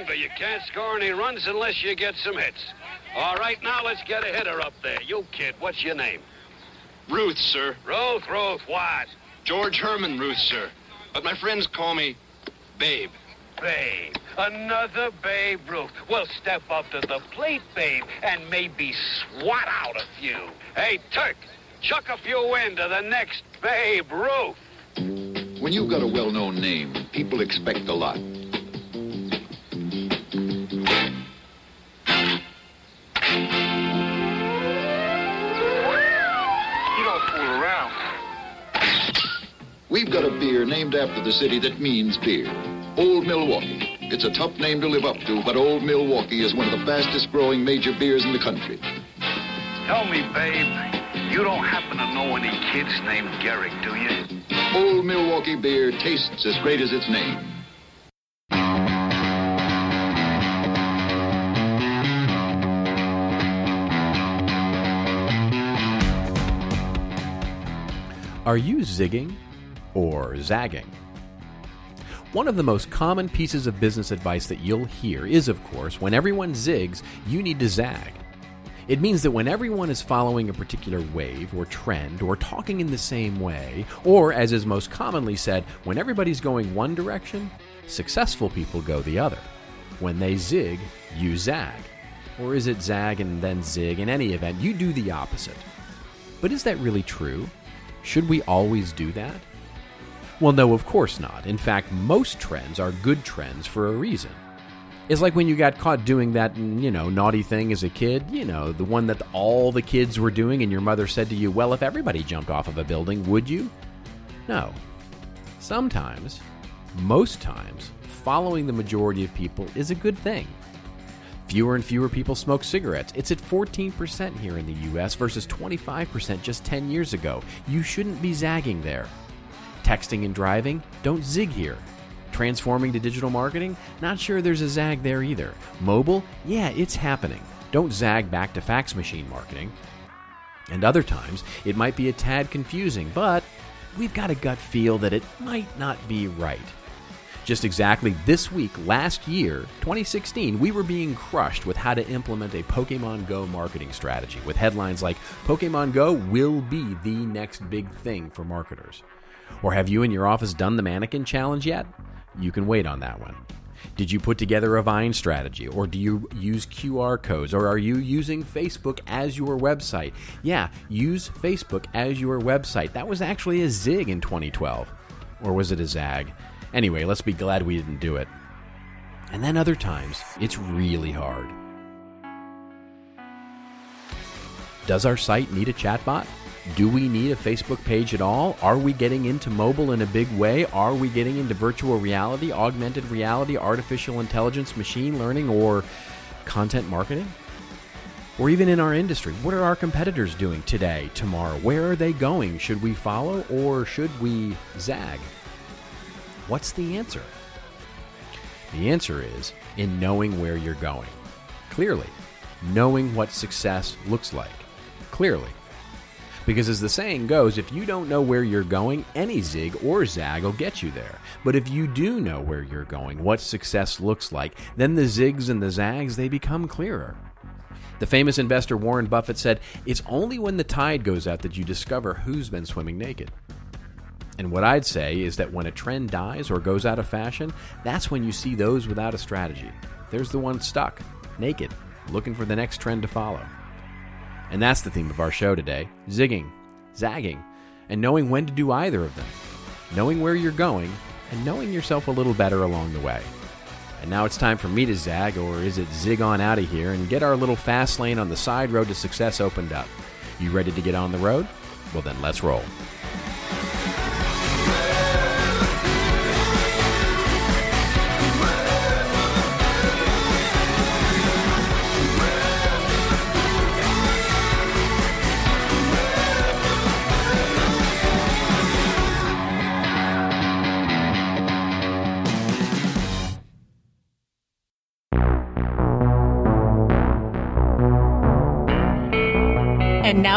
remember, you can't score any runs unless you get some hits. All right, now let's get a hitter up there. You kid, what's your name? Ruth, sir. Ruth, Ruth, what? George Herman Ruth, sir. But my friends call me Babe. Babe. Another Babe Ruth. Well, step up to the plate, Babe, and maybe swat out a few. Hey, Turk, chuck a few into the next Babe Ruth. When you've got a well-known name, people expect a lot. Beer named after the city that means beer. Old Milwaukee. It's a tough name to live up to, but Old Milwaukee is one of the fastest growing major beers in the country. Tell me, Babe, you don't happen to know any kids named Garrick, do you? Old Milwaukee beer tastes as great as its name. Are you zigging or zagging? One of the most common pieces of business advice that you'll hear is, of course, when everyone zigs, you need to zag. It means that when everyone is following a particular wave or trend or talking in the same way, or as is most commonly said, when everybody's going one direction, successful people go the other. When they zig, you zag. Or is it zag and then zig? In any event, you do the opposite. But is that really true? Should we always do that? Well, no, of course not. In fact, most trends are good trends for a reason. It's like when you got caught doing that, mm, you know, naughty thing as a kid, you know, the one that all the kids were doing, and your mother said to you, Well, if everybody jumped off of a building, would you? No. Sometimes, most times, following the majority of people is a good thing. Fewer and fewer people smoke cigarettes. It's at 14% here in the US versus 25% just 10 years ago. You shouldn't be zagging there. Texting and driving, don't zig here. Transforming to digital marketing, not sure there's a zag there either. Mobile, yeah, it's happening. Don't zag back to fax machine marketing. And other times, it might be a tad confusing, but we've got a gut feel that it might not be right. Just exactly this week, last year, 2016, we were being crushed with how to implement a Pokemon Go marketing strategy with headlines like Pokemon Go will be the next big thing for marketers. Or have you in your office done the mannequin challenge yet? You can wait on that one. Did you put together a Vine strategy? Or do you use QR codes? Or are you using Facebook as your website? Yeah, use Facebook as your website. That was actually a zig in 2012. Or was it a zag? Anyway, let's be glad we didn't do it. And then other times, it's really hard. Does our site need a chatbot? Do we need a Facebook page at all? Are we getting into mobile in a big way? Are we getting into virtual reality, augmented reality, artificial intelligence, machine learning, or content marketing? Or even in our industry, what are our competitors doing today, tomorrow? Where are they going? Should we follow or should we zag? What's the answer? The answer is in knowing where you're going. Clearly, knowing what success looks like. Clearly. Because as the saying goes, if you don't know where you're going, any zig or zag will get you there. But if you do know where you're going, what success looks like, then the zigs and the zags they become clearer. The famous investor Warren Buffett said, "It's only when the tide goes out that you discover who's been swimming naked." And what I'd say is that when a trend dies or goes out of fashion, that's when you see those without a strategy. There's the one stuck, naked, looking for the next trend to follow. And that's the theme of our show today zigging, zagging, and knowing when to do either of them, knowing where you're going, and knowing yourself a little better along the way. And now it's time for me to zag, or is it zig on out of here, and get our little fast lane on the side road to success opened up. You ready to get on the road? Well, then let's roll.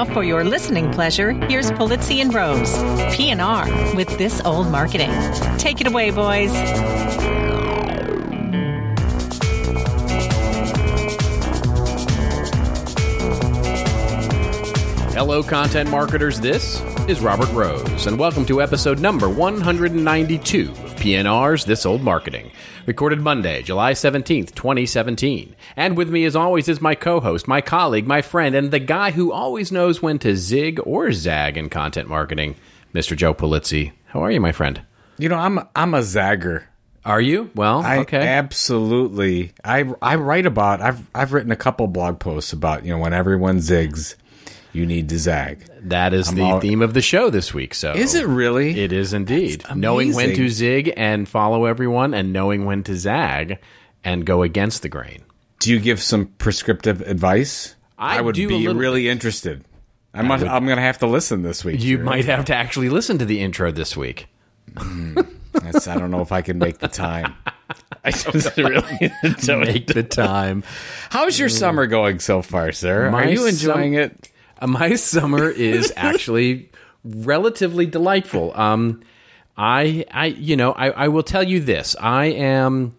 now, for your listening pleasure, here's Polizzi and Rose, PNR, with This Old Marketing. Take it away, boys. Hello, content marketers. This is Robert Rose, and welcome to episode number 192 PNR's This Old Marketing, recorded Monday, July 17th, 2017. And with me, as always, is my co host, my colleague, my friend, and the guy who always knows when to zig or zag in content marketing, Mr. Joe Polizzi. How are you, my friend? You know, I'm I'm a zagger. Are you? Well, I okay. absolutely. I I write about. I've I've written a couple blog posts about you know when everyone zigs, you need to zag. that is the all- theme of the show this week. So Is it really? It is indeed. Knowing when to zig and follow everyone, and knowing when to zag and go against the grain. Do you give some prescriptive advice? I would do a be little really interested. I must, I'm going to have to listen this week. You might have to actually listen to the intro this week. Hmm, that's- I don't know if I can make the time. I just really don't. Make the time. How's your mm. summer going so far, sir? My Are you enjoying sum- it? My summer is actually relatively delightful. Um, I, I, you know, I, I will tell you this. I am.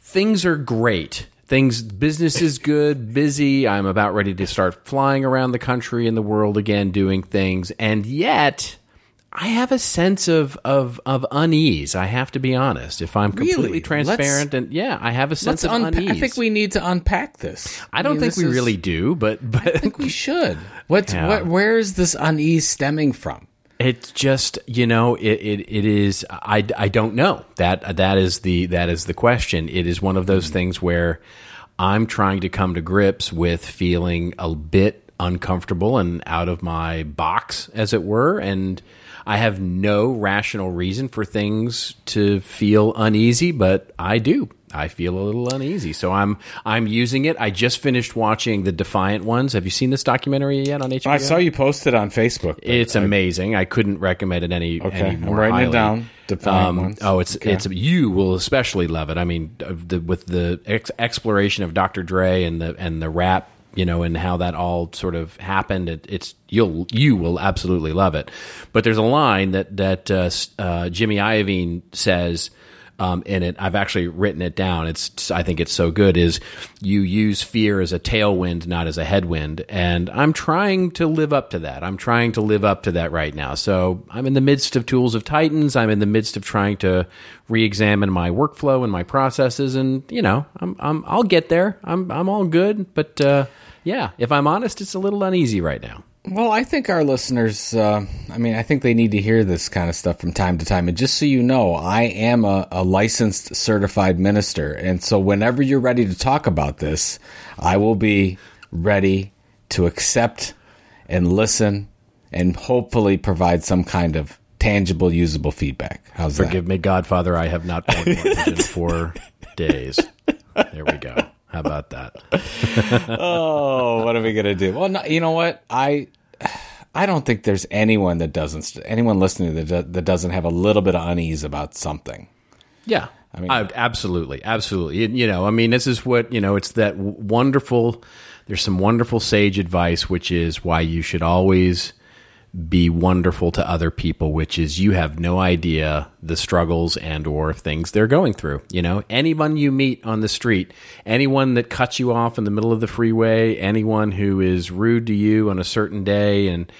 Things are great. Things, business is good, busy. I'm about ready to start flying around the country and the world again, doing things, and yet. I have a sense of, of, of unease. I have to be honest. If I'm completely Really? transparent, and yeah, I have a sense of unpa- unease. I think we need to unpack this. I don't mean, think we is- really do, but but I think we should. What? Yeah. What? Where is this unease stemming from? It's just you know it, it, it is I, I don't know that that is the that is the question. It is one of those mm-hmm. things where I'm trying to come to grips with feeling a bit uncomfortable and out of my box, as it were, and I have no rational reason for things to feel uneasy, but I do. I feel a little uneasy, so I'm I'm using it. I just finished watching the Defiant Ones. Have you seen this documentary yet on HBO? I saw you posted on Facebook. It's I- amazing. I couldn't recommend it any, Okay, any I'm writing it down. Defiant Um, ones. oh, it's Okay. it's you will especially love it. I mean, the, with the ex- exploration of Dr. Dre and the and the rap, you know, and how that all sort of happened. It, it's you'll you will absolutely love it. But there's a line that that uh, uh, Jimmy Iovine says um, in it. I've actually written it down. It's I think it's so good. Is you use fear as a tailwind, not as a headwind, and I'm trying to live up to that. I'm trying to live up to that right now. So I'm in the midst of Tools of Titans. I'm in the midst of trying to re-examine my workflow and my processes, and you know, I'm, I'm I'll get there. I'm I'm all good, but uh, yeah, if I'm honest, it's a little uneasy right now. Well, I think our listeners, uh, I mean, I think they need to hear this kind of stuff from time to time. And just so you know, I am a, a licensed certified minister. And so whenever you're ready to talk about this, I will be ready to accept and listen and hopefully provide some kind of tangible, usable feedback. How's that? Forgive me, Godfather, I have not borne orange in four days. There we go. How about that? Oh, what are we going to do? Well, no, you know what? I. I don't think there's anyone that doesn't, anyone listening that, that doesn't have a little bit of unease about something. Yeah. I mean, absolutely, absolutely. You- You know, I mean, this is what you know. It's that wonderful. There's some wonderful sage advice, which is why you should always be wonderful to other people. Which is you have no idea the struggles and or things they're going through. You know, anyone you meet on the street, anyone that cuts you off in the middle of the freeway, anyone who is rude to you on a certain day, and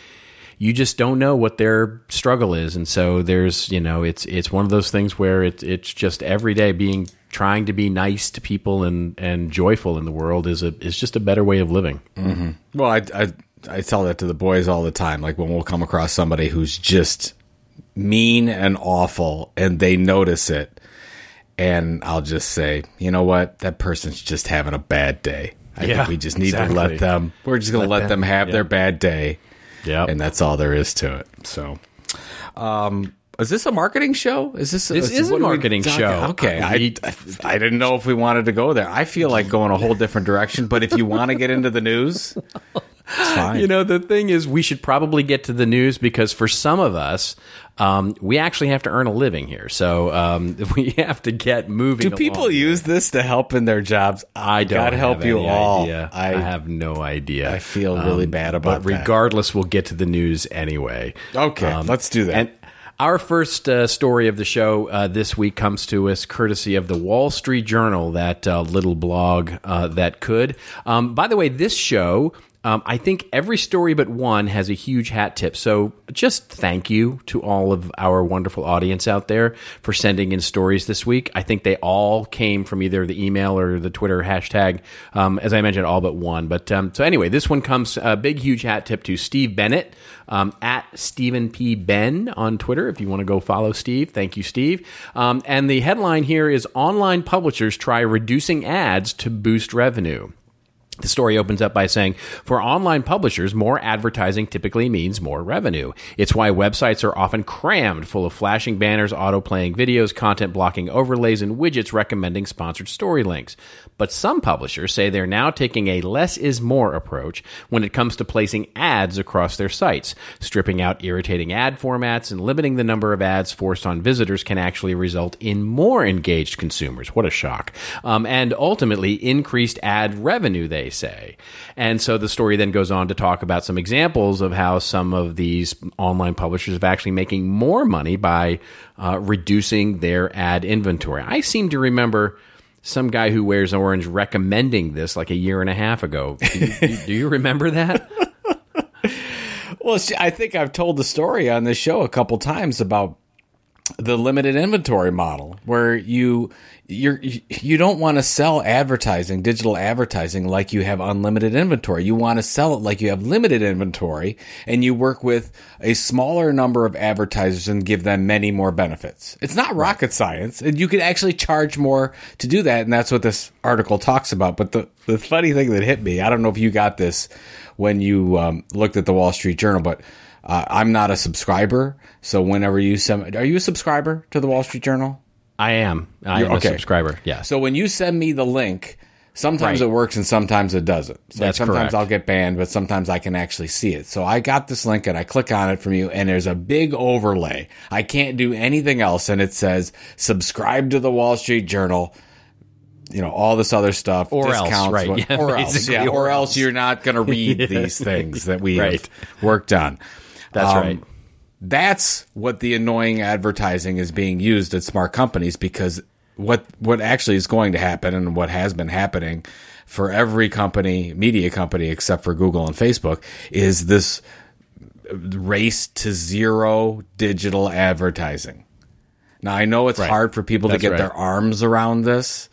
you just don't know what their struggle is and so there's you know it's it's one of those things where it's it's just every day being trying to be nice to people and and joyful in the world is a is just a better way of living mm-hmm. Well, I, I I tell that to the boys all the time. Like when we'll come across somebody who's just mean and awful, and they notice it, and I'll just say, you know what, that person's just having a bad day. I Yeah, think we just need exactly. to let them. We're just going to Let let, them- them, have yeah. their bad day, yeah and that's all there is to it. So, um, is this a marketing show? Is this This is a what are we marketing show. Okay, I, We- I didn't know if we wanted to go there. I feel like going a whole different direction. But if you want to get into the news. you know the thing is we should probably get to the news because for some of us um, we actually have to earn a living here so um, we have to get moving Do people use this to help in their jobs? I don't God help you all. I, I, have no idea. I feel really bad about But that. regardless, we'll get to the news anyway. Okay, let's do that. And our first uh, story of the show uh, this week comes to us courtesy of the Wall Street Journal, that uh, little blog uh, that could. Um, by the way, this show. Um, I think every story but one has a huge hat tip. So just thank you to all of our wonderful audience out there for sending in stories this week. I think they all came from either the email or the Twitter hashtag. Um, as I mentioned, all but one. But um, so anyway, this one comes a big, huge hat tip to Steve Bennett um, at Stephen P. Ben on Twitter. If you want to go follow Steve, thank you, Steve. Um, and the headline here is Online Publishers Try Reducing Ads to Boost Revenue. The story opens up by saying, for online publishers, more advertising typically means more revenue. It's why websites are often crammed full of flashing banners, auto playing videos, content blocking overlays, and widgets recommending sponsored story links. But some publishers say they're now taking a less is more approach when it comes to placing ads across their sites. Stripping out irritating ad formats and limiting the number of ads forced on visitors can actually result in more engaged consumers. What a shock. Um, and ultimately increased ad revenue, they say. And so the story then goes on to talk about some examples of how some of these online publishers are actually making more money by uh, reducing their ad inventory. I seem to remember some guy who wears orange recommending this like a year and a half ago. Do you, do you remember that? Well, I think I've told the story on this show a couple times about the limited inventory model where you you're you don't want to sell advertising digital advertising like you have unlimited inventory. You want to sell it like you have limited inventory and you work with a smaller number of advertisers and give them many more benefits. It's not rocket science and you can actually charge more to do that and that's what this article talks about. But the the funny thing that hit me i don't know if you got this when you um, looked at the wall street journal but uh, I'm not a subscriber, so whenever you send, are you a subscriber to the Wall Street Journal? I am. I You're- am okay. a subscriber. Yeah. So when you send me the link, sometimes Right. it works and sometimes it doesn't. So That's sometimes correct. I'll get banned, but sometimes I can actually see it. So I got this link and I click on it from you, and there's a big overlay. I can't do anything else, and it says subscribe to the Wall Street Journal. You know all this other stuff, Or else, right. what- Yeah, or else, yeah, or or else else. you're not going to read these things that we Right. have worked on. That's Um, right. That's what the annoying advertising is being used at smart companies because what what actually is going to happen and what has been happening for every company, media company except for Google and Facebook is this race to zero digital advertising. Now I know it's Right. hard for people That's to get right. their arms around this,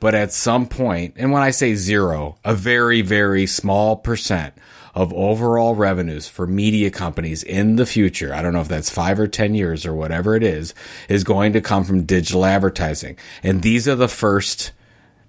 but at some point, and when I say zero, a very, very small percent of overall revenues for media companies in the future, I don't know if that's five or 10 years or whatever it is, is going to come from digital advertising. And these are the first,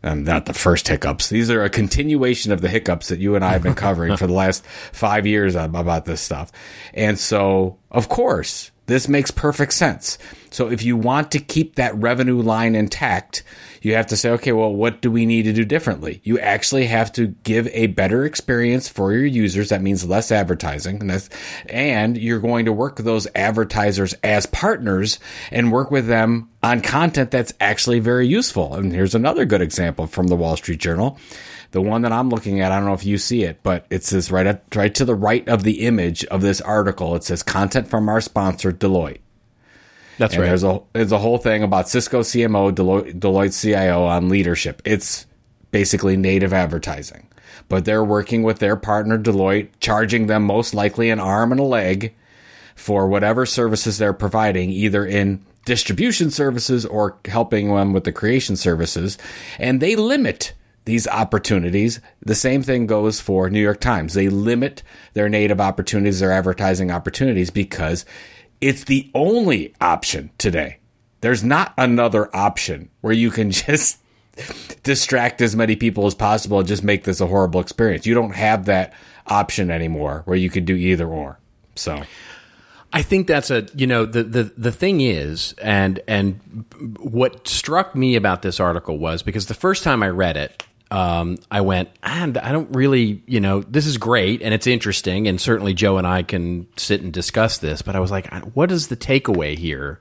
um, not the first hiccups. These are a continuation of the hiccups that you and I have been covering for the last five years about this stuff. And so, of course, this makes perfect sense. So if you want to keep that revenue line intact, you have to say, okay, well, what do we need to do differently? You actually have to give a better experience for your users. That means less advertising. And, and you're going to work with those advertisers as partners and work with them on content that's actually very useful. And here's another good example from the Wall Street Journal. The one that I'm looking at, I don't know if you see it, but it says right at, right to the right of the image of this article, it says content from our sponsor, Deloitte. That's And right. there's a there's a whole thing about Cisco CMO, Deloitte, Deloitte CIO on leadership. It's basically native advertising, but they're working with their partner Deloitte, charging them most likely an arm and a leg for whatever services they're providing, either in distribution services or helping them with the creation services, and they limit these opportunities. The same thing goes for New York Times. They limit their native opportunities, their advertising opportunities, because it's the only option today. There's not another option where you can just distract as many people as possible and just make this a horrible experience. You don't have that option anymore where you can do either or. So, I think that's a you know the the the thing is and and what struck me about this article was because the first time I read it um, I went and I don't really you know this is great and it's interesting and certainly Joe and I can sit and discuss this but I was like what is the takeaway here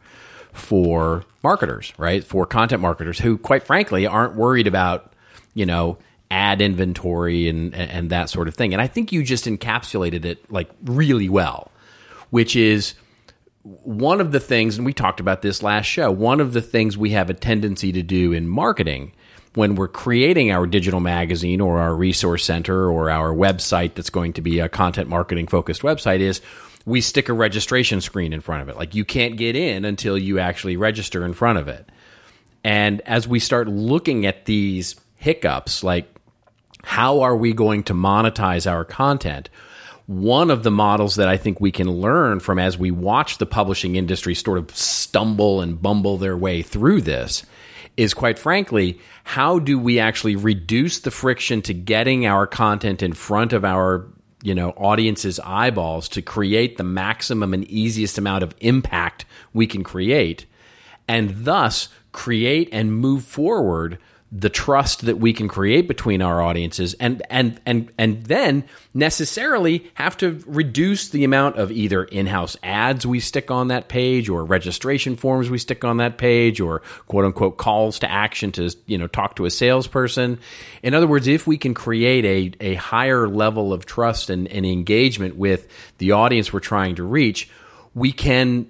for marketers right? For content marketers who quite frankly aren't worried about you know ad inventory and and that sort of thing. And I think you just encapsulated it like really well which is one of the things, and we talked about this last show, one of the things we have a tendency to do in marketing when we're creating our digital magazine or our resource center or our website that's going to be a content marketing focused website is we stick a registration screen in front of it. Like you can't get in until you actually register in front of it. And as we start looking at these hiccups, like how are we going to monetize our content? One of the models that I think we can learn from as we watch the publishing industry sort of stumble and bumble their way through this is quite frankly, how do we actually reduce the friction to getting our content in front of our you know audience's eyeballs to create the maximum and easiest amount of impact we can create and thus create and move forward the trust that we can create between our audiences and and and and then necessarily have to reduce the amount of either in-house ads we stick on that page or registration forms we stick on that page or quote unquote calls to action to you know talk to a salesperson. In other words if we can create a, a higher level of trust and, and engagement with the audience we're trying to reach we can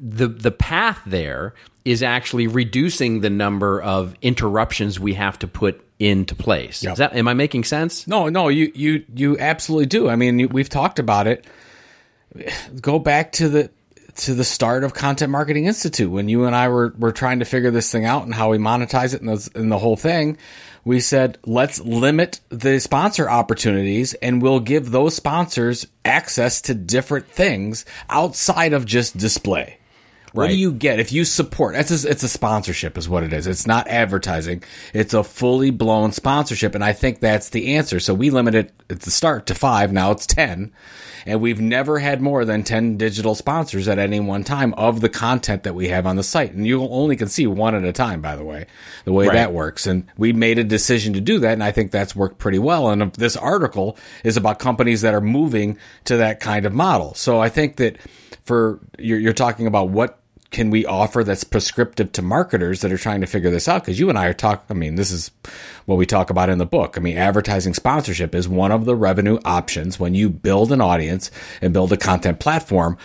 the the path there is actually reducing the number of interruptions we have to put into place. Yep. Is that, am I making sense? No, no, you you you absolutely do. I mean, you, we've talked about it. Go back to the to the start of Content Marketing Institute when you and I were were trying to figure this thing out and how we monetize it and the, and the whole thing. We said let's limit the sponsor opportunities and we'll give those sponsors access to different things outside of just display. What do you get if you support? It's a, it's a sponsorship, is what it is. It's not advertising. It's a fully blown sponsorship, and I think that's the answer. So we limited it at the start to five. Now it's ten, and we've never had more than ten digital sponsors at any one time of the content that we have on the site. And you only can see one at a time, by the way, the way Right. that works. And we made a decision to do that, and I think that's worked pretty well. And this article is about companies that are moving to that kind of model. So I think that for you're, you're talking about what can we offer that's prescriptive to marketers that are trying to figure this out? Because you and I are talk. I mean, this is what we talk about in the book. I mean, advertising sponsorship is one of the revenue options when you build an audience and build a content platform.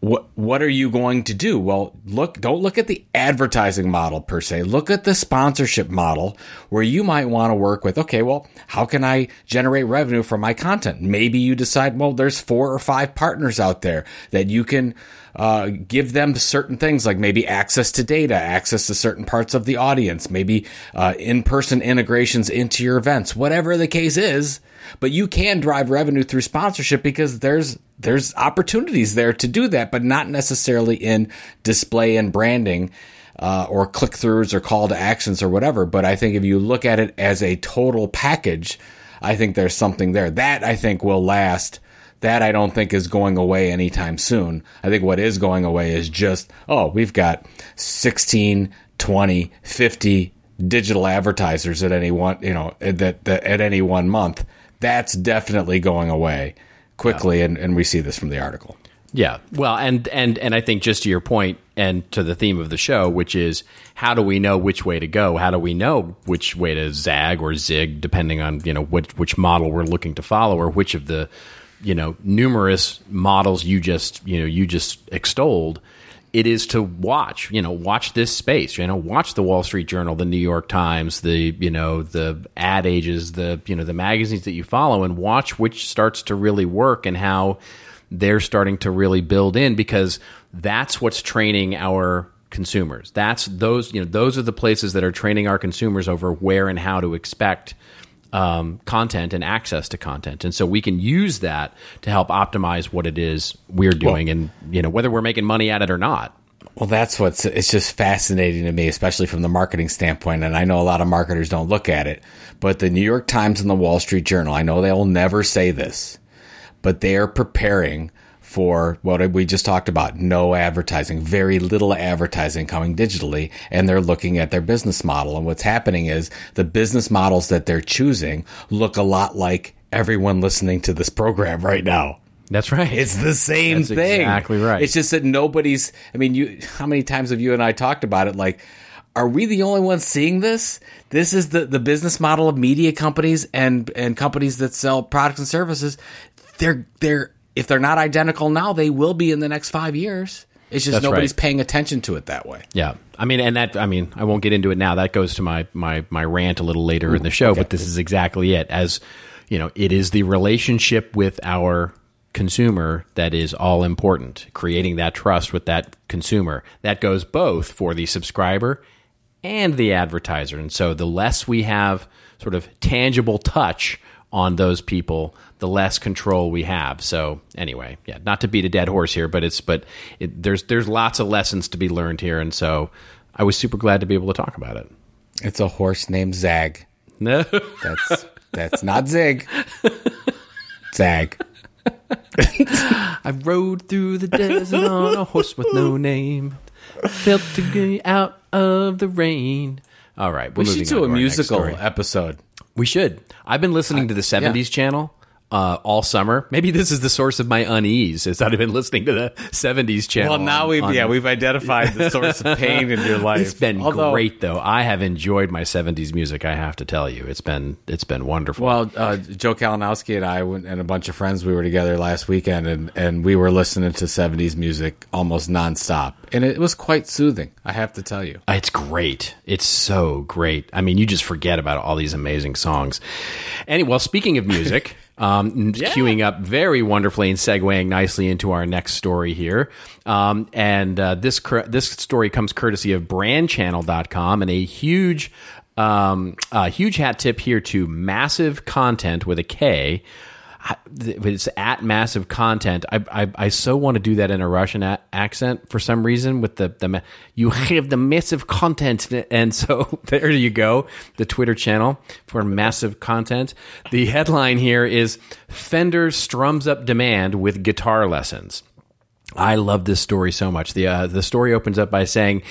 What what are you going to do? Well, look, don't look at the advertising model per se. Look at the sponsorship model where you might want to work with. Okay, well, how can I generate revenue from my content? Maybe you decide, well, there's four or five partners out there that you can uh, give them certain things like maybe access to data, access to certain parts of the audience, maybe uh, in-person integrations into your events, whatever the case is. But you can drive revenue through sponsorship because there's there's opportunities there to do that, but not necessarily in display and branding. Uh, or click throughs or call to actions or whatever. But I think if you look at it as a total package, I think there's something there. That I think will last. That I don't think is going away anytime soon. I think what is going away is just, oh, we've got 16, 20, 50 digital advertisers at any one, you know, that, that at any one month. That's definitely going away quickly. And, and we see this from the article. Yeah. Well, and and and I think just to your point and to the theme of the show, which is how do we know which way to go? How do we know which way to zag or zig, depending on you know which which model we're looking to follow, or which of the you know numerous models you just you know you just extolled. It is to watch, you know, watch this space. You know, watch the Wall Street Journal, the New York Times, the you know the ad ages, the you know the magazines that you follow, and watch which starts to really work and how they're starting to really build in because that's what's training our consumers. That's those you know those are the places that are training our consumers over where and how to expect um, content and access to content, and so we can use that to help optimize what it is we're doing, and you know whether we're making money at it or not. Well, that's what's it's just fascinating to me, especially from the marketing standpoint. And I know a lot of marketers don't look at it, but the New York Times and the Wall Street Journal, I know they will never say this, but they are preparing for what we just talked about no advertising, very little advertising coming digitally, and they're looking at their business model. And what's happening is the business models that they're choosing look a lot like everyone listening to this program right now. That's right. It's the same That's thing. exactly right. It's just that nobody's. I mean, you. How many times have you and I talked about it? Like, are we the only ones seeing this? This is the the business model of media companies and and companies that sell products and services. They're they're if they're not identical now, they will be in the next five years. It's just That's nobody's right. paying attention to it that way. Yeah, I mean, and that I mean, I won't get into it now. That goes to my my my rant a little later in the show, but this is exactly it. As you know, it is the relationship with our consumer that is all important. Creating that trust with that consumer that goes both for the subscriber and the advertiser. And so, the less we have sort of tangible touch on those people, the less control we have. So anyway, yeah, not to beat a dead horse here, but it's but it, there's there's lots of lessons to be learned here, and so I was super glad to be able to talk about it. It's a horse named Zag. No, That's that's not Zig. Zag. I rode through the desert on a horse with no name, felt to get out of the rain. All right, we're We moving should on do a to our next musical episode. We should. I've been listening to the 70s channel uh, all summer. Maybe this is the source of my unease, is that I've been listening to the 70s channel. Well, now on- we've on- yeah we've identified the source of pain in your life. It's been Although- great though. I have enjoyed my 70s music, I have to tell you. It's been it's been wonderful. Well, uh, Joe Kalinowski and I went, and a bunch of friends we were together last weekend, and, and we were listening to '70s music almost nonstop, and it was quite soothing. I have to tell you. It's great. It's so great. I mean, you just forget about all these amazing songs. And well, speaking of music, um, queuing up very wonderfully and segueing nicely into our next story here. Um, and uh, this cur- this story comes courtesy of brandchannel.com and a huge um, a huge hat tip here to massive content with a K. It's at massive content. I, I I so want to do that in a Russian a- accent for some reason. With the the you have the massive content, and so there you go. The Twitter channel for massive content. The headline here is Fender strums up demand with guitar lessons. I love this story so much. The uh, the story opens up by saying,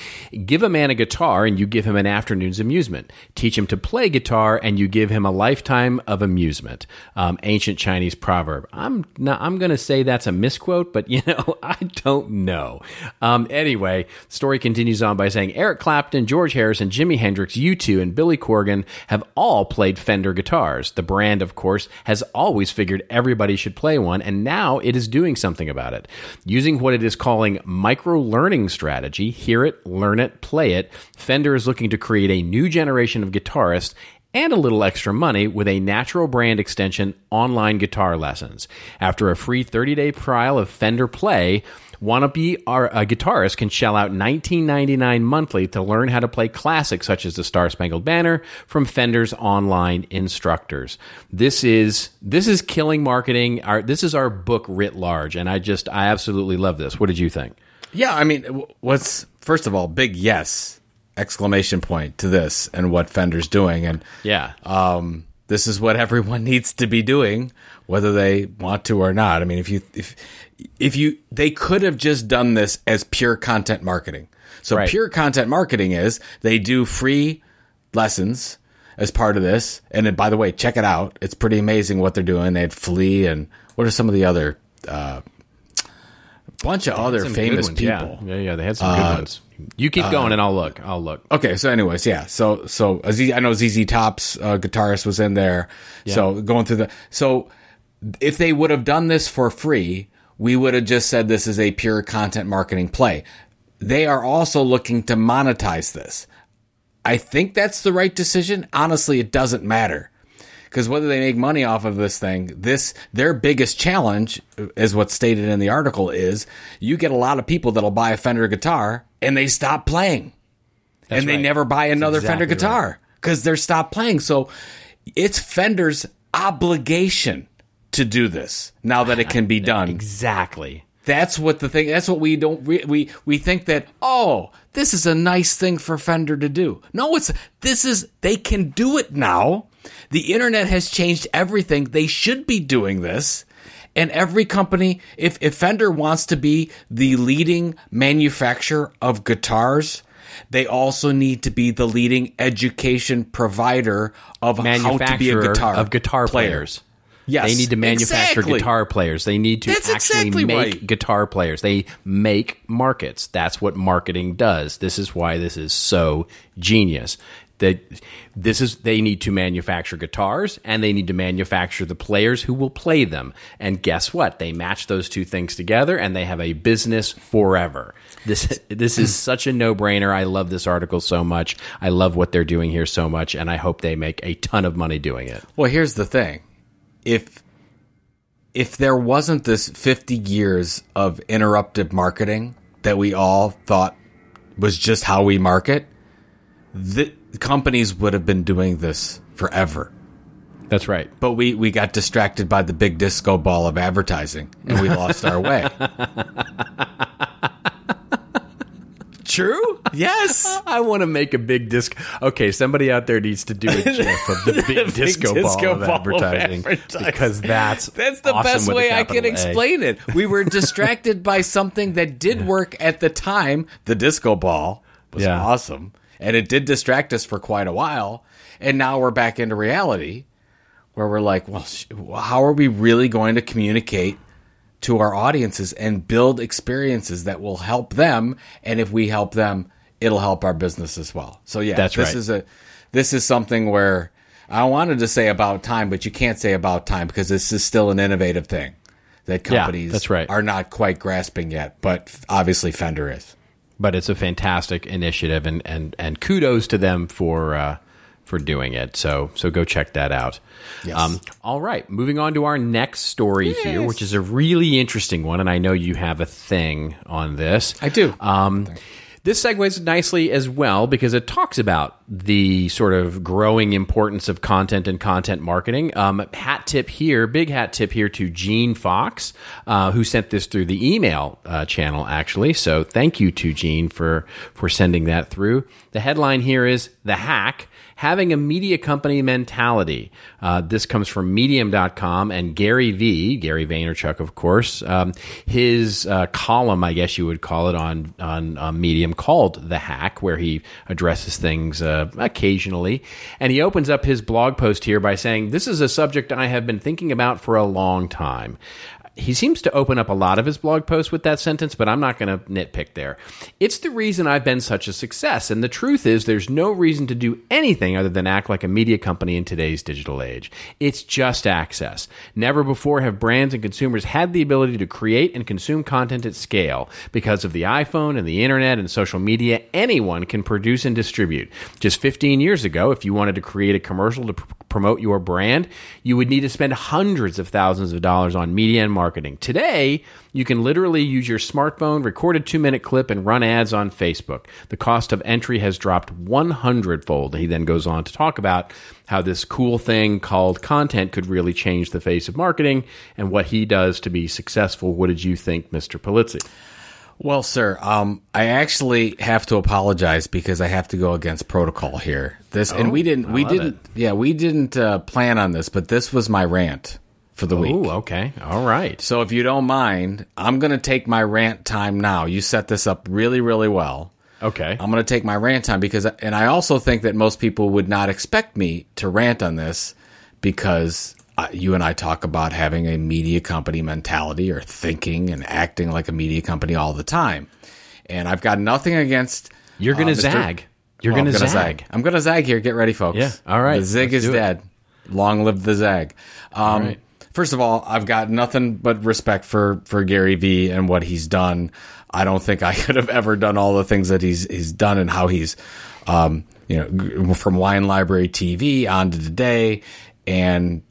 "Give a man a guitar and you give him an afternoon's amusement. Teach him to play guitar and you give him a lifetime of amusement." Um, ancient Chinese proverb. I'm I'm going to say that's a misquote, but you know I don't know. Um, anyway, story continues on by saying Eric Clapton, George Harrison, Jimi Hendrix, U2, and Billy Corgan have all played Fender guitars. The brand, of course, has always figured everybody should play one, and now it is doing something about it. Using what it is calling micro learning strategy, hear it, learn it, play it, Fender is looking to create a new generation of guitarists and a little extra money with a natural brand extension online guitar lessons. After a free 30 day trial of Fender Play, wannabe our, a uh, guitarist can shell out $19.99 monthly to learn how to play classics such as the Star Spangled Banner from Fender's online instructors. This is this is killing marketing. Our, this is our book writ large, and I just I absolutely love this. What did you think? Yeah, I mean, what's first of all, big yes exclamation point to this and what Fender's doing, and Yeah, um, this is what everyone needs to be doing, whether they want to or not. I mean, if you if if you they could have just done this as pure content marketing. So Right. pure content marketing is they do free lessons as part of this, and then, by the way, check it out. It's pretty amazing what they're doing. They had Flea and what are some of the other uh, bunch of other famous people. Yeah. yeah, yeah, they had some good ones. You keep going, and I'll look. I'll look. Okay, so anyways, yeah. So so Aziz, I know ZZ Top's uh, guitarist was in there. So going through the so if they would have done this for free, we would have just said this is a pure content marketing play. They are also looking to monetize this. I think that's the right decision. Honestly, it doesn't matter. Because whether they make money off of this thing, this their biggest challenge, uh, is what's stated in the article, is you get a lot of people that'll buy a Fender guitar and they stop playing and they right. never buy another exactly Fender guitar because they're stopped playing. So it's Fender's obligation to do this now that it can be done. Exactly. That's what the thing. That's what we don't. We we, we think that oh, this is a nice thing for Fender to do. No, it's this is they can do it now. The internet has changed everything. They should be doing this. And every company, if, if Fender wants to be the leading manufacturer of guitars, they also need to be the leading education provider of how to be a guitar of guitar player. players. Yes, They need to manufacture exactly. guitar players. They need to That's actually exactly make right. guitar players. They make markets. That's what marketing does. This is why this is so genius. They this is they need to manufacture guitars and they need to manufacture the players who will play them. And guess what? They match those two things together and they have a business forever. This this is such a no-brainer. I love this article so much. I love what they're doing here so much and I hope they make a ton of money doing it. Well, here's the thing. If if there wasn't this 50 years of interruptive marketing that we all thought was just how we market, the companies would have been doing this forever. That's right. But we, we got distracted by the big disco ball of advertising and we lost our way. True? Yes. I want to make a big disc. Okay, somebody out there needs to do a gif of the big, big disco, disco ball, of ball of advertising, advertising. because that's That's the awesome best way I can A. explain it. We were distracted by something that did work at the time. The disco ball was Yeah. awesome, and it did distract us for quite a while. And now we're back into reality, where we're like, well, sh- how are we really going to communicate to our audiences and build experiences that will help them? And if we help them, it'll help our business as well. So yeah, That's this right. is a this is something where I wanted to say about time, but you can't say about time because this is still an innovative thing that Yeah, companies that's right. are not quite grasping yet. But obviously, Fender is. But it's a fantastic initiative, and and and kudos to them for uh, for doing it. So so go check that out. Um, all right, moving on to our next story here, which is a really interesting one, and I know you have a thing on this. I do. Um, this segues nicely as well because it talks about the sort of growing importance of content and content marketing. Um, hat tip here, big hat tip here to Gene Fox, uh, who sent this through the email uh, channel, actually. So thank you to Gene for for sending that through. The headline here is the hack having a media company mentality. Uh, this comes from medium.com and Gary V, Gary Vaynerchuk, of course, um, his uh, column, I guess you would call it on, on Medium called The Hack, where he addresses things uh, occasionally. And he opens up his blog post here by saying, This is a subject I have been thinking about for a long time he seems to open up a lot of his blog posts with that sentence, but I'm not going to nitpick there. It's the reason I've been such a success. And the truth is, there's no reason to do anything other than act like a media company in today's digital age. It's just access. Never before have brands and consumers had the ability to create and consume content at scale. Because of the iPhone and the internet and social media, anyone can produce and distribute. Just 15 years ago, if you wanted to create a commercial to pr- promote your brand, you would need to spend hundreds of thousands of dollars on media and marketing. Today, you can literally use your smartphone, record a two minute clip, and run ads on Facebook. The cost of entry has dropped 100 fold. He then goes on to talk about how this cool thing called content could really change the face of marketing and what he does to be successful. What did you think, Mr. Polizzi? Well, sir, um, I actually have to apologize because I have to go against protocol here. This, and we didn't, we Oh, didn't, yeah, we didn't uh, plan on this, but this was my rant for the week. Oh, okay. All right. So if you don't mind, I'm going to take my rant time now. You set this up really, really well. Okay. I'm going to take my rant time because, and I also think that most people would not expect me to rant on this because you and I talk about having a media company mentality or thinking and acting like a media company all the time. And I've got nothing against. You're going to uh, zag. You're Well, going to I'm zag. I'm going to zag here. Get ready, folks. Yeah, all right, The zig let's is dead. Long live the zag. Um, right. First of all, I've got nothing but respect for for Gary Vee and what he's done. I don't think I could have ever done all the things that he's he's done and how he's, um, you know, g- from Wine Library TV on to today, and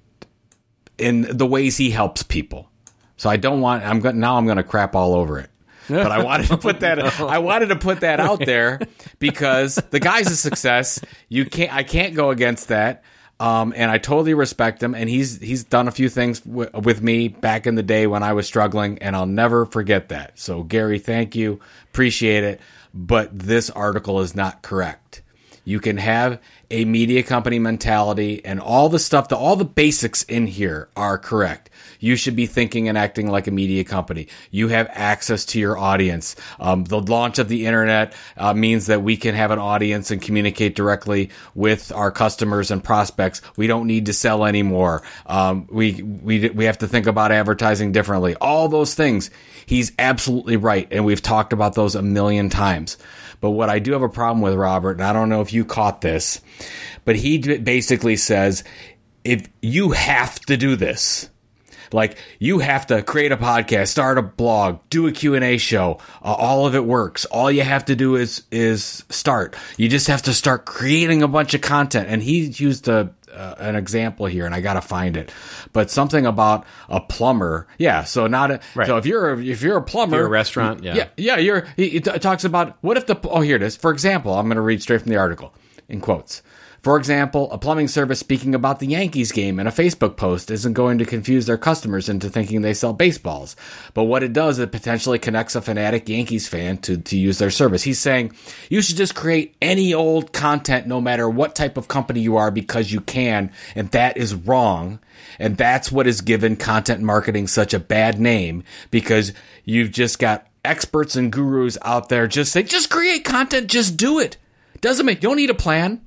in the ways he helps people. So I don't want. I'm going now. I'm going to crap all over it. But I wanted to put that. I wanted to put that out there because the guy's a success. You can't. I can't go against that. Um, and I totally respect him. And he's he's done a few things w- with me back in the day when I was struggling, and I'll never forget that. So Gary, thank you, appreciate it. But this article is not correct. You can have a media company mentality and all the stuff, the, all the basics in here are correct. You should be thinking and acting like a media company. You have access to your audience. Um, the launch of the internet uh, means that we can have an audience and communicate directly with our customers and prospects. We don't need to sell anymore. Um, we, we, we have to think about advertising differently. All those things. He's absolutely right. And we've talked about those a million times. But what I do have a problem with, Robert, and I don't know if you caught this, but he basically says if you have to do this, like you have to create a podcast, start a blog, do a Q&A show. Uh, all of it works. All you have to do is is start. You just have to start creating a bunch of content. And he used a uh, an example here, and I gotta find it. But something about a plumber. Yeah. So not a, Right. so if you're a, if you're a plumber, You're a restaurant, yeah. yeah, yeah. You're. He, he t- talks about what if the oh here it is. For example, I'm gonna read straight from the article in quotes. For example, a plumbing service speaking about the Yankees game in a Facebook post isn't going to confuse their customers into thinking they sell baseballs. But what it does, it potentially connects a fanatic Yankees fan to, to use their service. He's saying you should just create any old content no matter what type of company you are because you can, and that is wrong. And that's what has given content marketing such a bad name because you've just got experts and gurus out there just say, just create content, just do it. Doesn't make, you don't need a plan.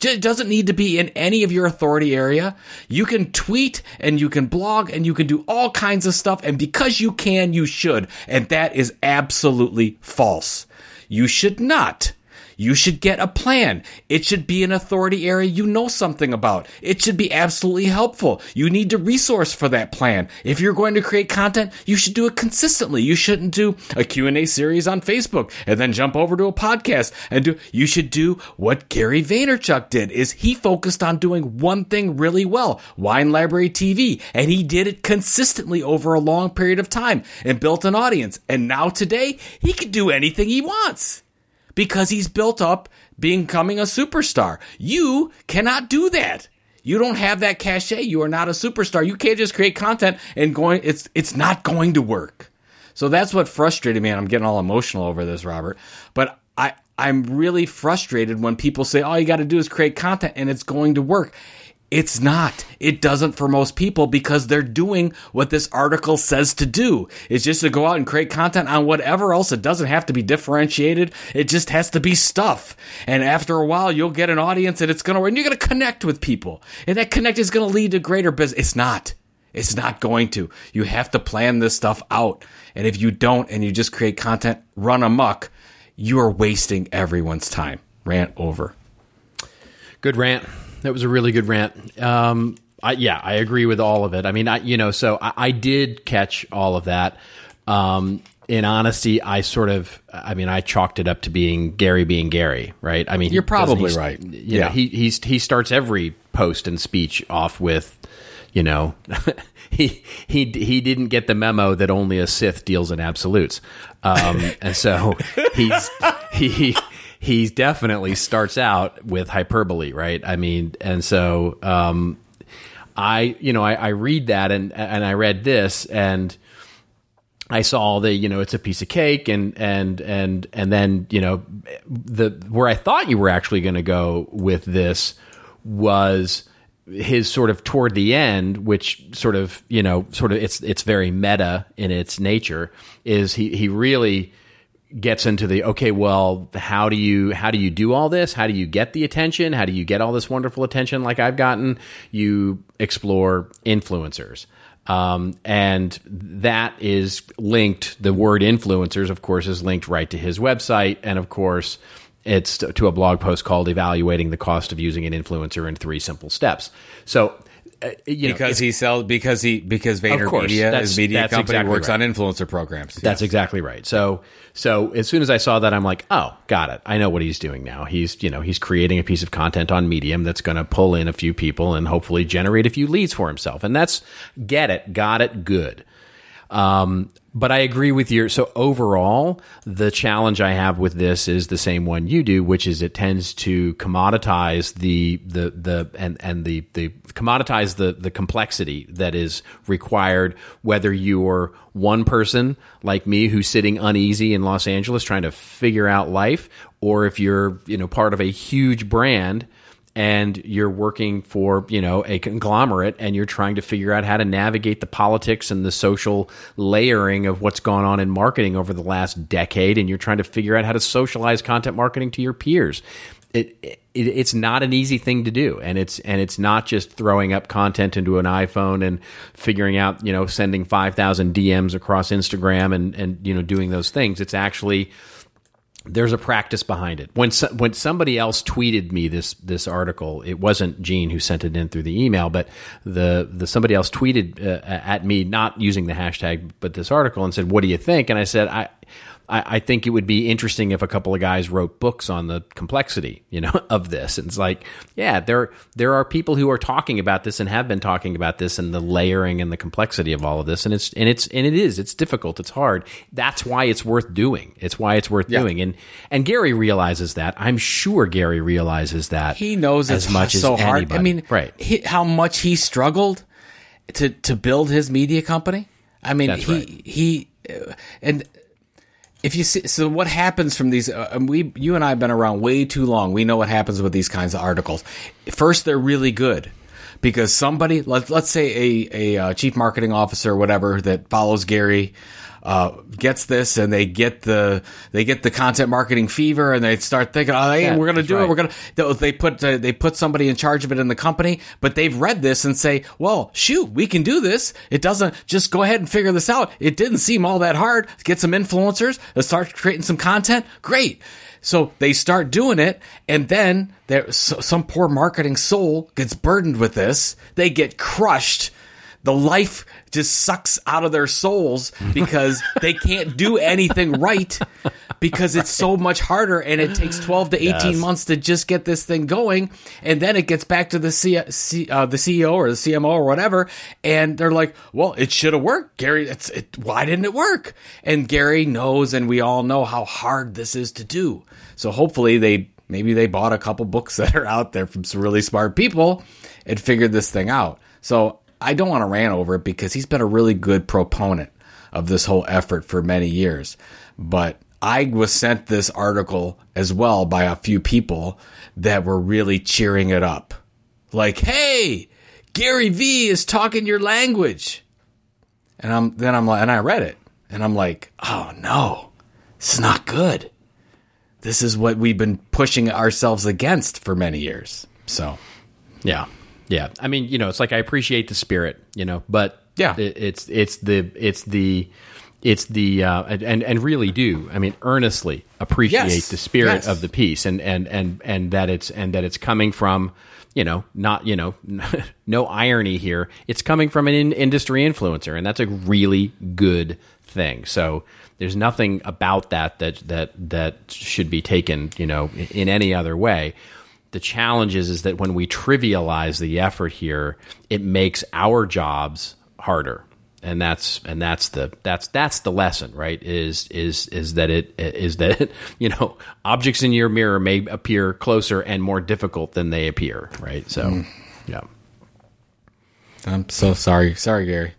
It doesn't need to be in any of your authority area. You can tweet and you can blog and you can do all kinds of stuff. And because you can, you should. And that is absolutely false. You should not. You should get a plan. It should be an authority area you know something about. It should be absolutely helpful. You need to resource for that plan. If you're going to create content, you should do it consistently. You shouldn't do a Q&A series on Facebook and then jump over to a podcast and do you should do what Gary Vaynerchuk did is he focused on doing one thing really well, Wine Library TV, and he did it consistently over a long period of time and built an audience. And now today, he can do anything he wants because he's built up becoming a superstar. You cannot do that. You don't have that cachet. You are not a superstar. You can't just create content and going it's it's not going to work. So that's what frustrated me and I'm getting all emotional over this, Robert. But I I'm really frustrated when people say all you got to do is create content and it's going to work. It's not. It doesn't for most people because they're doing what this article says to do. It's just to go out and create content on whatever else. It doesn't have to be differentiated. It just has to be stuff. And after a while, you'll get an audience and it's going to, and you're going to connect with people. And that connect is going to lead to greater business. It's not. It's not going to. You have to plan this stuff out. And if you don't and you just create content, run amok, you are wasting everyone's time. Rant over. Good rant. That was a really good rant. Um, I, yeah, I agree with all of it. I mean, I, you know, so I, I did catch all of that. Um, in honesty, I sort of, I mean, I chalked it up to being Gary being Gary, right? I mean, You're probably right. You Yeah. know, he he's, he starts every post and speech off with, you know, he he he didn't get the memo that only a Sith deals in absolutes, um, and so he's he he definitely starts out with hyperbole, right? I mean, and so um, I you know I, I read that and and I read this and. I saw the you know it's a piece of cake and and and and then you know the where I thought you were actually going to go with this was his sort of toward the end which sort of you know sort of it's it's very meta in its nature is he he really gets into the okay well how do you how do you do all this? How do you get the attention? How do you get all this wonderful attention like i've gotten? You explore influencers. Um, and that is linked the word influencers of course is linked right to his website. And of course it's to a blog post called evaluating the cost of using an influencer in three simple steps. So uh, you know, because he sells because he because Vayner course, Media his media company exactly works right. on influencer programs. That's exactly right. So, so as soon as I saw that, I'm like, oh, got it. I know what he's doing now. He's, you know, he's creating a piece of content on Medium that's going to pull in a few people and hopefully generate a few leads for himself. And that's get it, got it, good. Um, but I agree with your. So overall, the challenge I have with this is the same one you do, which is it tends to commoditize the the the and and the the commoditize the the complexity that is required. Whether you're one person like me who's sitting uneasy in Los Angeles trying to figure out life, or if you're you know part of a huge brand and you're working for you know a conglomerate and you're trying to figure out how to navigate the politics and the social layering of what's gone on in marketing over the last decade and you're trying to figure out how to socialize content marketing to your peers. It, it it's not an easy thing to do and it's and it's not just throwing up content into an iPhone and figuring out you know sending 5000 DMs across Instagram and and you know doing those things. It's actually there's a practice behind it. When so, when somebody else tweeted me this this article, it wasn't Gene who sent it in through the email, but the the somebody else tweeted uh, at me, not using the hashtag, but this article, and said, "What do you think?" And I said, "I." I, I think it would be interesting if a couple of guys wrote books on the complexity, you know, of this. And it's like, yeah, there there are people who are talking about this and have been talking about this and the layering and the complexity of all of this. And it's and it's and it is it's difficult. It's hard. That's why it's worth doing. It's why it's worth Yeah. doing. And and Gary realizes that. I'm sure Gary realizes that. he knows as it's much so as hard. anybody. I mean, right? he, how much he struggled to to build his media company. I mean, That's he right. he uh, and if you see, so what happens from these? Uh, we, you and I have been around way too long. We know what happens with these kinds of articles. First, they're really good because somebody, let, let's say a a uh, chief marketing officer or whatever that follows Gary. Uh, gets this and they get the they get the content marketing fever and they start thinking oh hey Yeah, we're gonna that's do it. we're gonna they- they put uh, they put somebody in charge of it in the company but they've read this and say well shoot we can do this. It doesn't just go ahead and figure this out. It didn't seem all that hard. Get some influencers let's start creating some content. Great. So they start doing it and then there so, some poor marketing soul gets burdened with this. They get crushed the life just sucks out of their souls because they can't do anything right because it's so much harder and it takes 12 to 18 Yes. months to just get this thing going. And then it gets back to the C- C- uh, the CEO or the CMO or whatever. And they're like well it should have worked. Gary it's it, why didn't it work? And Gary knows and we all know how hard this is to do. So hopefully they maybe they bought a couple books that are out there from some really smart people and figured this thing out. So I don't want to rant over it because he's been a really good proponent of this whole effort for many years. But I was sent this article as well by a few people that were really cheering it up. Like, hey, Gary V is talking your language. And I'm then I'm like and I read it and I'm like, oh no, this is not good. This is what we've been pushing ourselves against for many years. So Yeah, yeah. I mean, you know, it's like I appreciate the spirit, you know, but Yeah. it, it's it's the it's the it's the uh, and- and really do. I mean, earnestly appreciate Yes. the spirit Yes. of the piece, and and and and that it's and that it's coming from. You know, not you know, no irony here. It's coming from an in- industry influencer, and that's a really good thing. So there's nothing about that that that that should be taken, you know, in any other way the challenge is, is that when we trivialize the effort here, it makes our jobs harder. And that's and that's the that's that's the lesson, right? Is is is that it is that you know objects in your mirror may appear closer and more difficult than they appear, right? So, hmm. yeah, I'm so sorry. Sorry, Gary.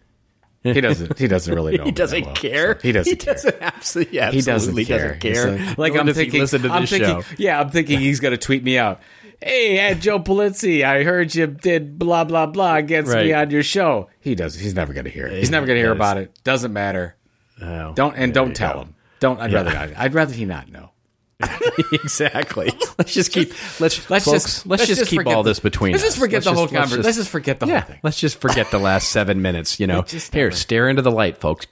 He doesn't. He doesn't really know. he doesn't well, care. so he doesn't He care. doesn't absolutely, he doesn't absolutely care. doesn't care. He's like I'm thinking. listen to I'm this thinking. show. Yeah, I'm thinking he's gonna tweet me out. Hey, at Joe Pulizzi, I heard you did blah blah blah against me on your show. He does. He's never gonna hear it. He's never gonna hear about it. Doesn't matter. Oh, Don't and don't tell go. him. Don't. I'd rather not. I'd rather he not know. exactly. Let's just keep let's Let's folks, just let's, just, keep all the- this between Let's us. just forget the whole conversation. Let's just forget the yeah, whole thing. let's just forget the last seven minutes. You know, just here, never- stare into the light, folks.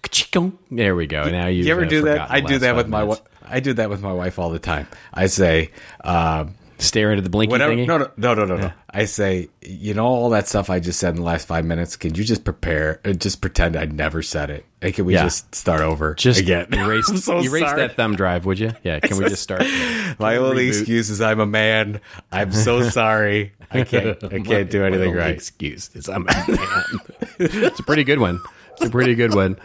There we go. Now you. you ever do that? I do that with my. wife. I do that with my wife all the time. I say. Um, Stare into the blinky Whatever. thingy. No, no, no, no, no, no. I say, you know, all that stuff I just said in the last five minutes. Can you just prepare? Uh, just pretend I never said it. And can we Yeah. just start over Just again? erase, I'm so erase sorry. that thumb drive, would you? Yeah. Can we just start? My only excuse is I'm a man. I'm so sorry. I can't. I can't do anything My right. Excuse. It's, I'm a man. it's a pretty good one. It's a pretty good one.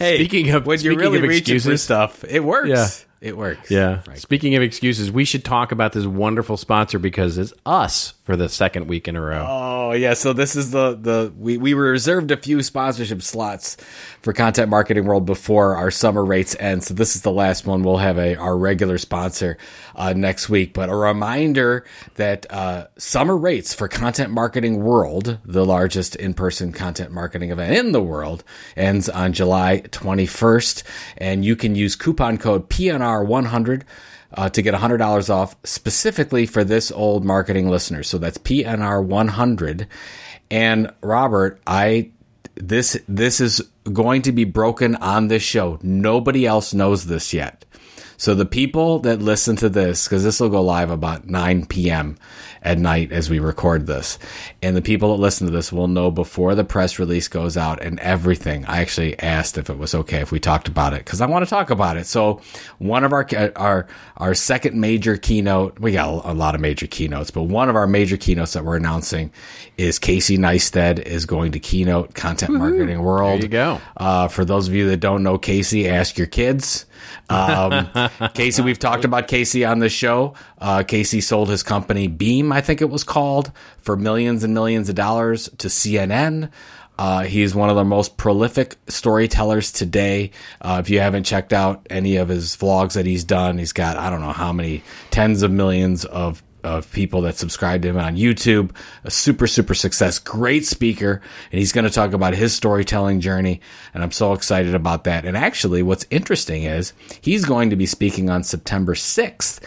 Hey, speaking of when you're really of reaching for excuses, stuff, it works. Yeah. It works. Yeah. Right. Speaking of excuses, we should talk about this wonderful sponsor because it's us for the second week in a row. Oh yeah, so this is the the we we reserved a few sponsorship slots for Content Marketing World before our summer rates end. So this is the last one. We'll have a our regular sponsor uh, next week. But a reminder that uh, summer rates for Content Marketing World, the largest in person content marketing event in the world, ends on July 21st, and you can use coupon code PNR100 uh, to get $100 off specifically for this old marketing listener. So that's PNR 100. And Robert, I this this is going to be broken on this show. Nobody else knows this yet. So the people that listen to this, because this will go live about 9 p.m. at night as we record this, and the people that listen to this will know before the press release goes out and everything. I actually asked if it was okay if we talked about it because I want to talk about it. So one of our our our second major keynote, we got a lot of major keynotes, but one of our major keynotes that we're announcing is Casey Neistat is going to keynote Content Marketing World. There you go. Uh, for those of you that don't know Casey, ask your kids. Um, Casey, we've talked about Casey on the show. Uh, Casey sold his company Beme, I think it was called, for millions and millions of dollars to CNN. Uh, he's one of the most prolific storytellers today. Uh, if you haven't checked out any of his vlogs that he's done, he's got I don't know how many tens of millions of of people that subscribe to him on YouTube. A super, super success, great speaker. And he's going to talk about his storytelling journey. And I'm so excited about that. And actually, what's interesting is he's going to be speaking on September 6th.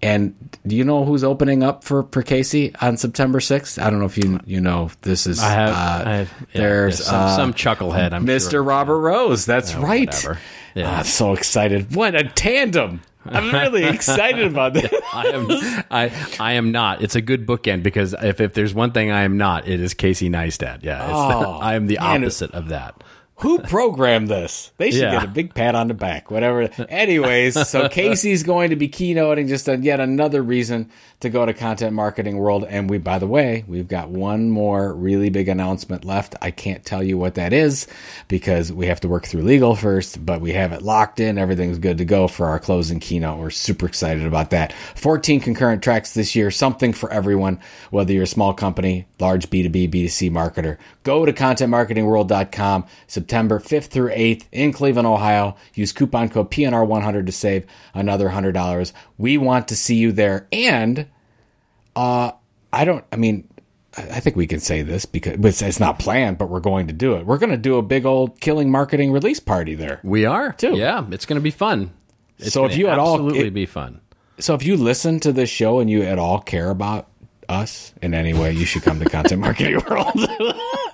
And do you know who's opening up for, for Casey on September 6th? I don't know if you you know this is I have, uh, I have yeah, there's yeah, some, uh, some chucklehead. I'm Mr. sure. Robert Rose. That's right. Yeah. I'm so excited. What a tandem. I'm really excited about this. I am I I am not. It's a good bookend because if, if there's one thing I am not, it is Casey Neistat. Yeah, Oh, I am the opposite of that. Who programmed this? They should Yeah. get a big pat on the back, whatever. Anyways, so Casey's going to be keynoting just a, yet another reason to go to Content Marketing World. And we, by the way, we've got one more really big announcement left. I can't tell you what that is because we have to work through legal first, but we have it locked in. Everything's good to go for our closing keynote. We're super excited about that. 14 concurrent tracks this year, something for everyone, whether you're a small company, large B2B, B2C marketer. Go to contentmarketingworld.com September 5th through 8th in Cleveland, Ohio. Use coupon code PNR100 to save another $100. We want to see you there. And uh, I don't, I mean, I I think we can say this because it's, it's not planned, but we're going to do it. We're going to do a big old killing marketing release party there. We are Too. Yeah, it's going to be fun. It's So if gonna you at all- absolutely it- be fun. So if you listen to this show and you at all care about us in any way, you should come to Content Marketing World.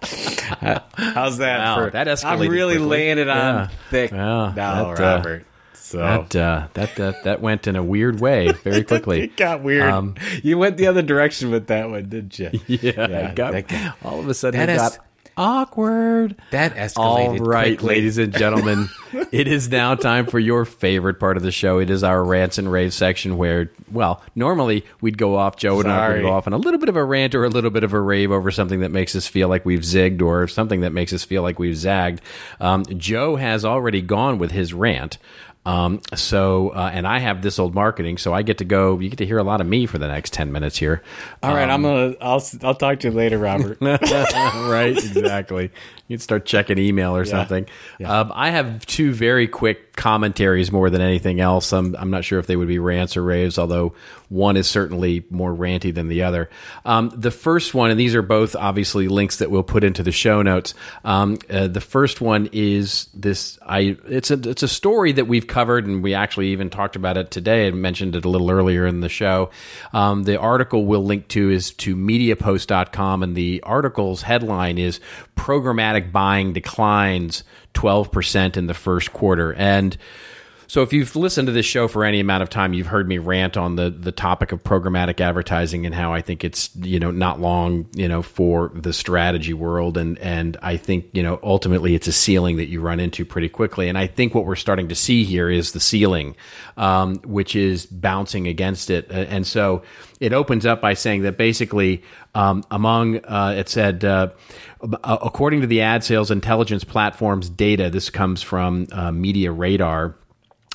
How's that? Wow, for, that I'm really quickly. laying it on Yeah. thick Yeah, now, that, uh, Robert. So That uh, that that that went in a weird way very quickly. it got weird. Um, you went the other direction with that one, didn't you? yeah, it got, that got- all of a sudden that it es- got awkward. That escalated. All right, quickly. ladies and gentlemen, it is now time for your favorite part of the show. It is our rants and raves section where, well, normally we'd go off, Joe and I would Sorry. go off on a little bit of a rant or a little bit of a rave over something that makes us feel like we've zigged or something that makes us feel like we've zagged. Um, Joe has already gone with his rant. Um, so, uh, and I have this old marketing, so I get to go. You get to hear a lot of me for the next ten minutes here. All right, Um, I'm gonna. I'll. I'll talk to you later, Robert. right, exactly. You'd start checking email or something. Um, I have two very quick commentaries more than anything else. I'm, I'm not sure if they would be rants or raves, although one is certainly more ranty than the other. Um, the first one, and these are both obviously links that we'll put into the show notes. Um, uh, the first one is this. I it's a it's a story that we've covered, and we actually even talked about it today and mentioned it a little earlier in the show. Um, the article we'll link to is to mediapost.com, and the article's headline is Programmatic Buying Declines 12% in the first quarter. And so if you've listened to this show for any amount of time, you've heard me rant on the the topic of programmatic advertising and how I think it's you know not long you know for the strategy world. And and I think you know ultimately it's a ceiling that you run into pretty quickly. And I think what we're starting to see here is the ceiling, um, which is bouncing against it. And so it opens up by saying that basically um, among uh, it said. Uh, According to the ad sales intelligence platform's data, this comes from uh, Media Radar.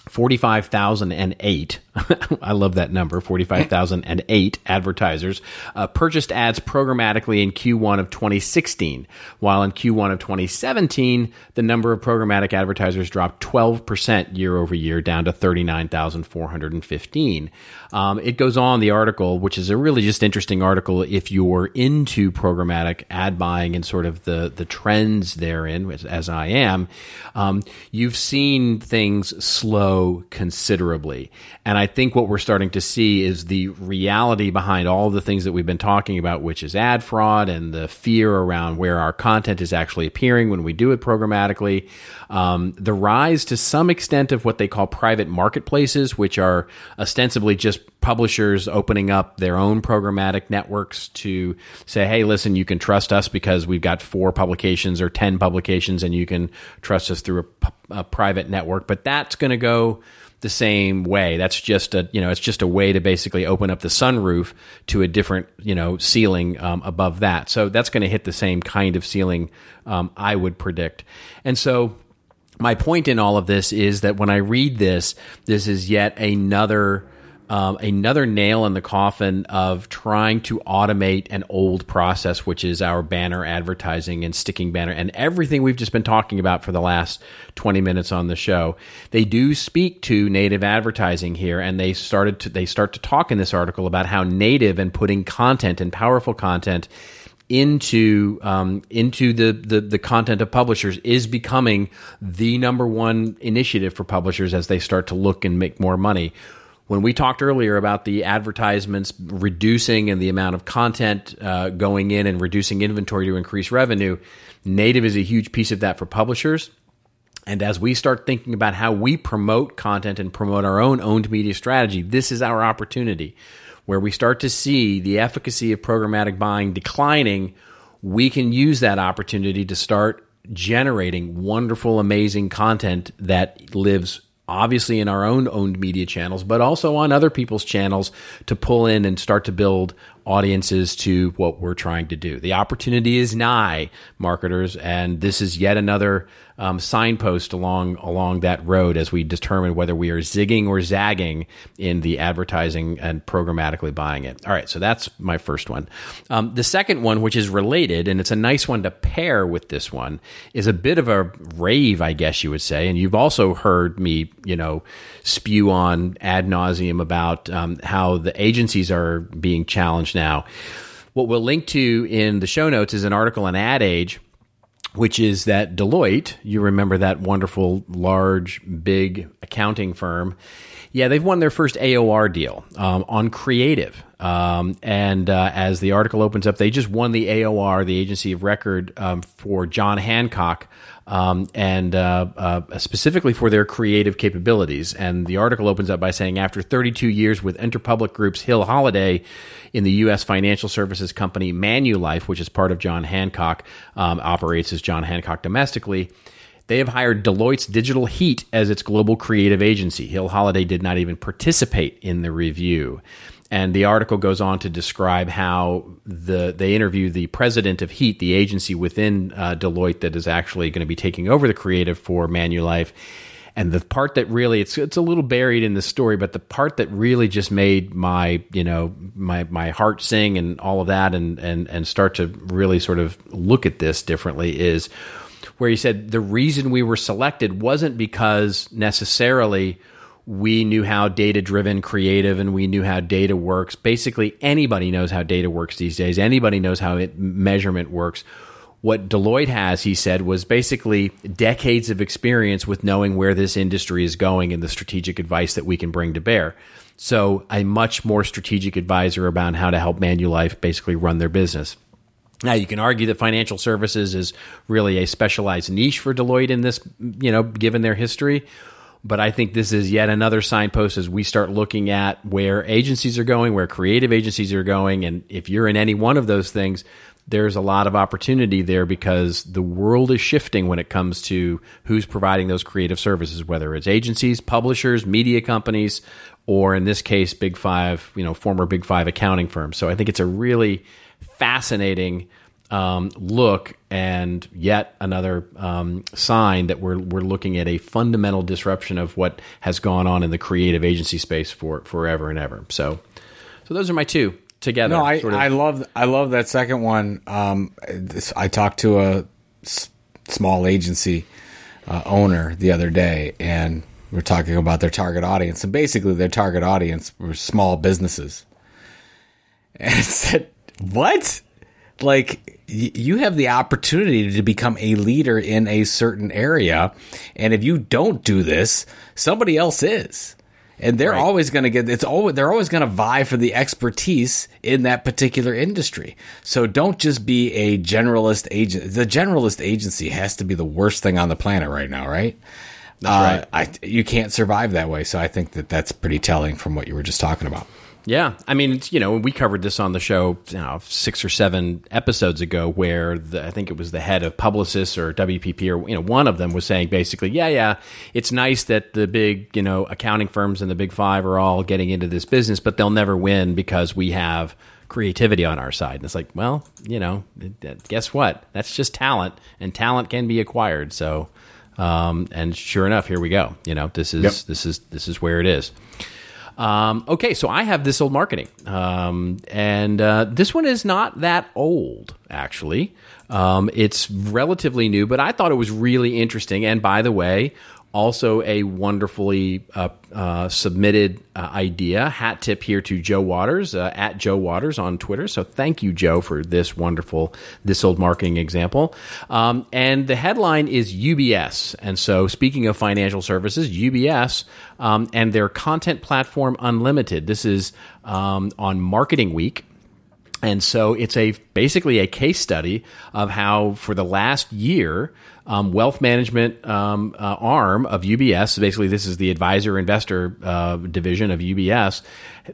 45,008. I love that number. 45,008 advertisers uh, purchased ads programmatically in Q1 of 2016, while in Q1 of 2017, the number of programmatic advertisers dropped 12% year over year down to 39,415. Um, it goes on the article, which is a really just interesting article if you're into programmatic ad buying and sort of the, the trends therein, as, as I am. Um, you've seen things slow considerably. And I I think what we're starting to see is the reality behind all the things that we've been talking about, which is ad fraud and the fear around where our content is actually appearing when we do it programmatically. Um, the rise to some extent of what they call private marketplaces, which are ostensibly just publishers opening up their own programmatic networks to say, hey, listen, you can trust us because we've got four publications or 10 publications and you can trust us through a, a private network. But that's going to go the same way. That's just a you know it's just a way to basically open up the sunroof to a different you know ceiling um, above that. So that's going to hit the same kind of ceiling um, I would predict. And so my point in all of this is that when I read this, this is yet another um, another nail in the coffin of trying to automate an old process, which is our banner advertising and sticking banner and everything we've just been talking about for the last 20 minutes on the show. They do speak to native advertising here, and they started to, they start to talk in this article about how native and putting content and powerful content into um, into the, the the content of publishers is becoming the number one initiative for publishers as they start to look and make more money when we talked earlier about the advertisements reducing and the amount of content uh, going in and reducing inventory to increase revenue, native is a huge piece of that for publishers. And as we start thinking about how we promote content and promote our own owned media strategy, this is our opportunity where we start to see the efficacy of programmatic buying declining. We can use that opportunity to start generating wonderful, amazing content that lives obviously in our own owned media channels, but also on other people's channels to pull in and start to build audiences to what we're trying to do. The opportunity is nigh, marketers, and this is yet another um, signpost along along that road as we determine whether we are zigging or zagging in the advertising and programmatically buying it. All right, so that's my first one. Um, the second one, which is related, and it's a nice one to pair with this one, is a bit of a rave, I guess you would say. And you've also heard me, you know, spew on ad nauseum about um, how the agencies are being challenged now. What we'll link to in the show notes is an article in Ad Age which is that Deloitte, you remember that wonderful, large, big accounting firm. Yeah, they've won their first AOR deal um, on creative. Um, and uh, as the article opens up, they just won the AOR, the agency of record, um, for John Hancock um, and uh, uh, specifically for their creative capabilities. And the article opens up by saying after 32 years with Interpublic Group's Hill Holliday in the U.S. financial services company Manulife, which is part of John Hancock, um, operates as John Hancock domestically. They have hired Deloitte's Digital Heat as its global creative agency. Hill Holliday did not even participate in the review. And the article goes on to describe how the they interview the president of Heat, the agency within uh, Deloitte that is actually going to be taking over the creative for Manulife. And the part that really it's it's a little buried in the story, but the part that really just made my you know my my heart sing and all of that, and and and start to really sort of look at this differently is where he said the reason we were selected wasn't because necessarily we knew how data driven creative and we knew how data works. Basically, anybody knows how data works these days. Anybody knows how it, measurement works. What Deloitte has, he said, was basically decades of experience with knowing where this industry is going and the strategic advice that we can bring to bear. So, a much more strategic advisor about how to help Manulife basically run their business. Now, you can argue that financial services is really a specialized niche for Deloitte in this, you know, given their history but I think this is yet another signpost as we start looking at where agencies are going, where creative agencies are going. And if you're in any one of those things, there's a lot of opportunity there because the world is shifting when it comes to who's providing those creative services, whether it's agencies, publishers, media companies, or in this case, Big Five, you know, former Big Five accounting firms. So I think it's a really fascinating um, look and yet another um, sign that we're we're looking at a fundamental disruption of what has gone on in the creative agency space for forever and ever. So, so those are my two together. No, I, sort of. I love I love that second one. Um, this, I talked to a s- small agency uh, owner the other day, and we we're talking about their target audience, and basically their target audience were small businesses. And I said, "What?" like you have the opportunity to become a leader in a certain area and if you don't do this somebody else is and they're Right. always going to get it's always they're always going to vie for the expertise in that particular industry. So don't just be a generalist agent. The generalist agency has to be the worst thing on the planet right now, right? That's uh, right. I, you can't survive that way. So I think that that's pretty telling from what you were just talking about. Yeah, I mean, it's, you know, we covered this on the show you know, six or seven episodes ago, where the, I think it was the head of Publicis or WPP or you know one of them was saying basically, yeah, yeah, it's nice that the big you know accounting firms and the big five are all getting into this business, but they'll never win because we have creativity on our side. And it's like, well, you know, guess what? That's just talent, and talent can be acquired. So, um, and sure enough, here we go. You know, this is Yep. this is this is where it is. Um, okay, so I have this old marketing, um, and uh, this one is not that old actually. Um, it's relatively new, but I thought it was really interesting. And by the way, also a wonderfully uh, uh, submitted uh, idea. Hat tip here to Joe Waters uh, at Joe Waters on Twitter. So thank you, Joe, for this wonderful this old marketing example. Um, and the headline is UBS. And so speaking of financial services, UBS um, and their content platform Unlimited. This is um, on Marketing Week. And so it's a basically a case study of how for the last year, um, wealth management um, uh, arm of UBS, basically this is the advisor investor uh, division of UBS.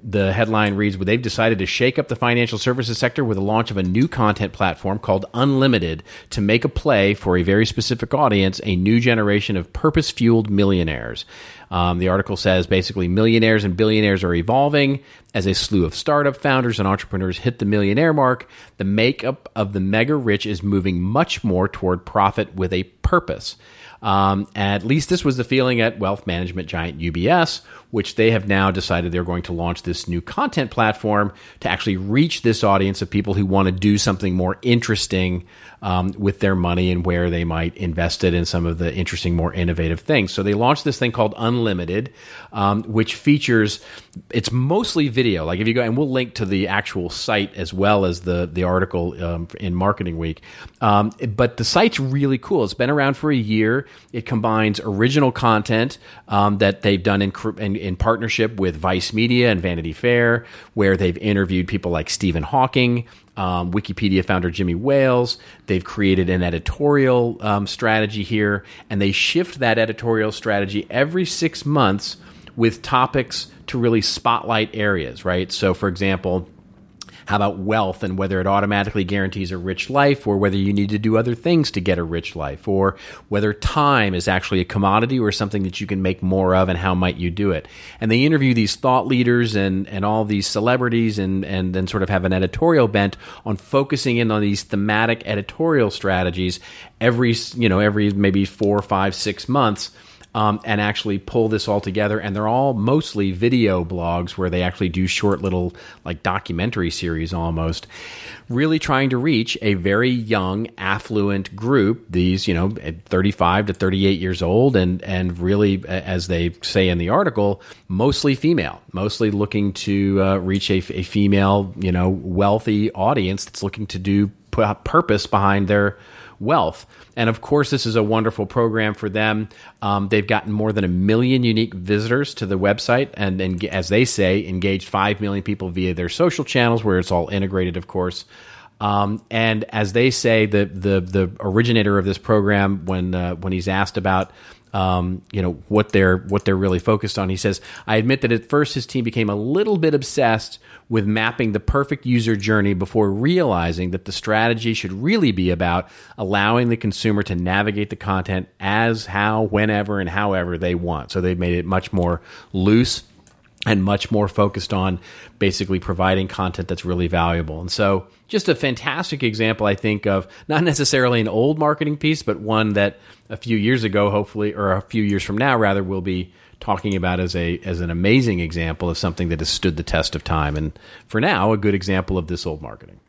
The headline reads, well, they've decided to shake up the financial services sector with the launch of a new content platform called Unlimited to make a play for a very specific audience, a new generation of purpose fueled millionaires. Um, the article says basically millionaires and billionaires are evolving as a slew of startup founders and entrepreneurs hit the millionaire mark. The makeup of the mega rich is moving much more toward profit with a purpose. Um, at least this was the feeling at wealth management giant UBS, which they have now decided they're going to launch this new content platform to actually reach this audience of people who want to do something more interesting um, with their money and where they might invest it in some of the interesting, more innovative things. So they launched this thing called Unlimited, um, which features it's mostly video. Like if you go, and we'll link to the actual site as well as the the article um, in Marketing Week. Um, but the site's really cool. It's been around for a year. It combines original content um, that they've done in, in in partnership with Vice Media and Vanity Fair, where they've interviewed people like Stephen Hawking um, Wikipedia founder Jimmy Wales. They've created an editorial um, strategy here, and they shift that editorial strategy every six months with topics to really spotlight areas, right? So, for example, how about wealth and whether it automatically guarantees a rich life or whether you need to do other things to get a rich life or whether time is actually a commodity or something that you can make more of and how might you do it. And they interview these thought leaders and, and all these celebrities and, and then sort of have an editorial bent on focusing in on these thematic editorial strategies every, you know, every maybe four, five, six months um, and actually pull this all together. And they're all mostly video blogs where they actually do short little like documentary series almost, really trying to reach a very young, affluent group. These, you know, 35 to 38 years old, and and really, as they say in the article, mostly female, mostly looking to uh, reach a, a female, you know, wealthy audience that's looking to do purpose behind their wealth. And of course, this is a wonderful program for them. Um, they've gotten more than a million unique visitors to the website, and, and as they say, engaged 5 million people via their social channels, where it's all integrated, of course. Um, and as they say, the, the the originator of this program, when uh, when he's asked about um, you know what they're what they're really focused on. He says, "I admit that at first his team became a little bit obsessed with mapping the perfect user journey before realizing that the strategy should really be about allowing the consumer to navigate the content as, how, whenever, and however they want. So they've made it much more loose." And much more focused on basically providing content that's really valuable. And so, just a fantastic example, I think, of not necessarily an old marketing piece, but one that a few years ago, hopefully, or a few years from now, rather, we'll be talking about as a as an amazing example of something that has stood the test of time. And for now, a good example of this old marketing.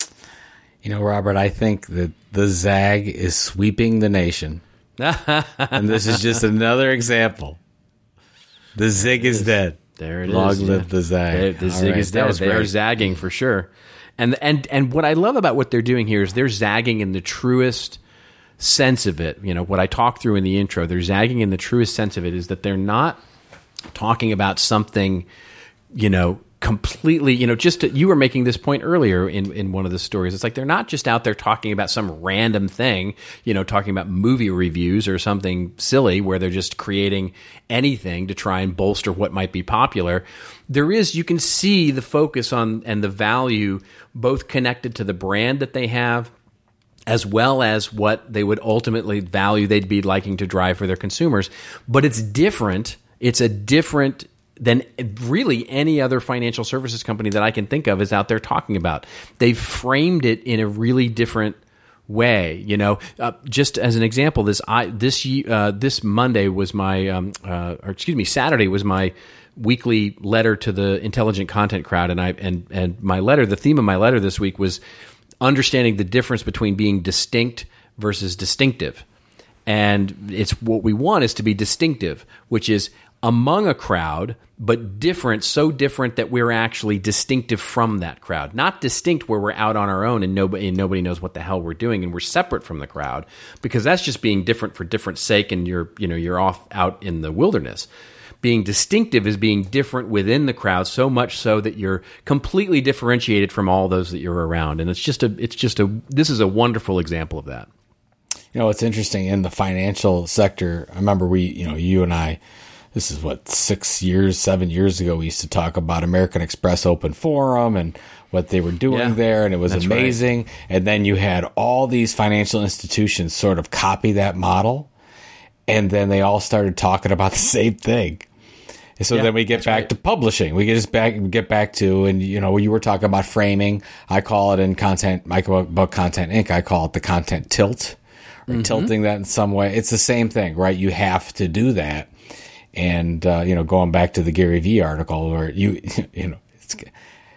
You know, Robert, I think that the ZAG is sweeping the nation. and this is just another example. The ZIG is dead. There it is. Long live the zag. They- The All zig right, is that dead. was They are zagging for sure. And and and what I love about what they're doing here is they're zagging in the truest sense of it. You know what I talked through in the intro. They're zagging in the truest sense of it is that they're not talking about something, you know, completely, you know, just to, you were making this point earlier in, in one of the stories. It's like they're not just out there talking about some random thing, you know, talking about movie reviews or something silly where they're just creating anything to try and bolster what might be popular. There is, you can see the focus on and the value both connected to the brand that they have as well as what they would ultimately value they'd be liking to drive for their consumers. But it's different. It's a different than really any other financial services company that I can think of is out there talking about. They've framed it in a really different way. You know, uh, just as an example, this I this uh, this Monday was my um, uh, or excuse me, Saturday was my weekly letter to the intelligent content crowd, and I and and my letter. The theme of my letter this week was understanding the difference between being distinct versus distinctive. And it's what we want is to be distinctive, which is among a crowd, but different, so different that we're actually distinctive from that crowd. Not distinct where we're out on our own and nobody, and nobody knows what the hell we're doing and we're separate from the crowd, because that's just being different for different sake and you're, you know, you're off out in the wilderness. Being distinctive is being different within the crowd, so much so that you're completely differentiated from all those that you're around. And it's just a, it's just a, this is a wonderful example of that. You know, it's interesting in the financial sector. I remember we, you know, you and I, this is what six years, seven years ago, we used to talk about American Express Open Forum and what they were doing Yeah, there, and it was amazing. And then you had all these financial institutions sort of copy that model, and then they all started talking about the same thing. And so Yeah, then we get back right. to publishing. We get just back get back to, and you know, you were talking about framing. I call it in content, my book Content Inc. I call it the content tilt, or Mm-hmm. tilting that in some way. It's the same thing, right? You have to do that and uh, you know going back to the Gary Vee article where you you know it's,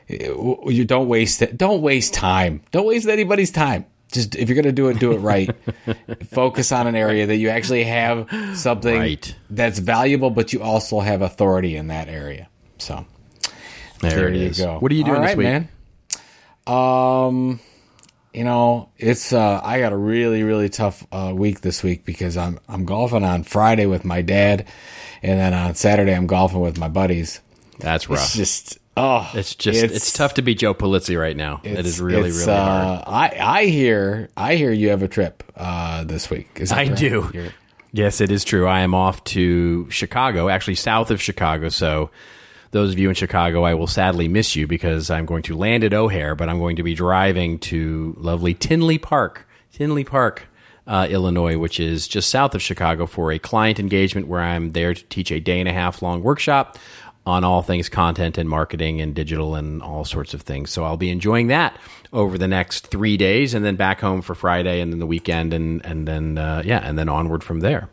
you don't waste it don't waste time. Don't waste anybody's time. Just if you're going to do it do it right. Focus on an area that you actually have something Right. that's valuable but you also have authority in that area. So There, there you go. What are you doing All this week? man. Um you know it's uh i got a really really tough uh week this week because i'm i'm golfing on friday with my dad and then on saturday i'm golfing with my buddies That's rough. it's just oh It's just it's, tough to be Joe Pulizzi right now. It's- is really it's, really hard. uh, i i hear i hear you have a trip uh this week I correct? do. You're- Yes, it is true. I am off to Chicago, actually south of Chicago. So, those of you in Chicago, I will sadly miss you because I'm going to land at O'Hare, but I'm going to be driving to lovely Tinley Park, Tinley Park, uh, Illinois, which is just south of Chicago, for a client engagement where I'm there to teach a day and a half long workshop on all things content and marketing and digital and all sorts of things. So I'll be enjoying that over the next three days, and then back home for Friday, and then the weekend, and and then uh, yeah, and then onward from there.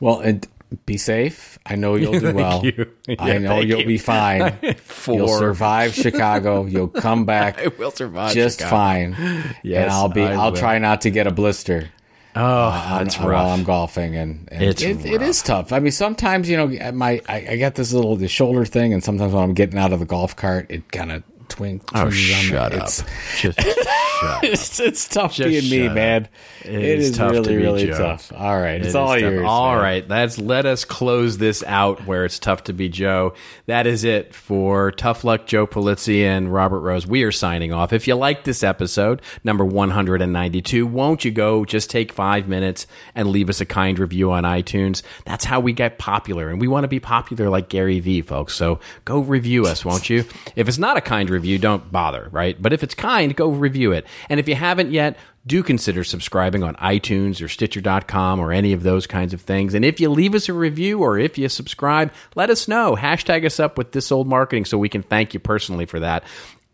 well and be safe i know you'll do well you. i know you'll you. be fine you'll For- survive chicago you'll come back I will survive. just Chicago. fine. Yes, and I'll be. I I'll will. try not to get a blister. Oh, uh, on- that's on- rough. while I'm golfing, and, and It's it, it is tough. I mean, sometimes you know, my I, I got this little the shoulder thing, and sometimes when I'm getting out of the golf cart, it kind of twink. oh, shut up! It's, Just shut up. it's it's tough Just being me, shut man. up. it is is, tough to really really Joe. tough. All right, it's is all yours. All right, let's let us close this out where it's tough to be Joe. That is it for Tough Luck Joe Pulizzi and Robert Rose. We are signing off. If you like this episode, number 192, won't you go just take five minutes and leave us a kind review on iTunes? That's how we get popular, and we want to be popular like Gary Vee, folks. So go review us, won't you? If it's not a kind review, don't bother, right? But if it's kind, go review it. And if you haven't yet, do consider subscribing on iTunes or Stitcher.com or any of those kinds of things. And if you leave us a review or if you subscribe, let us know. Hashtag us up with this old marketing so we can thank you personally for that.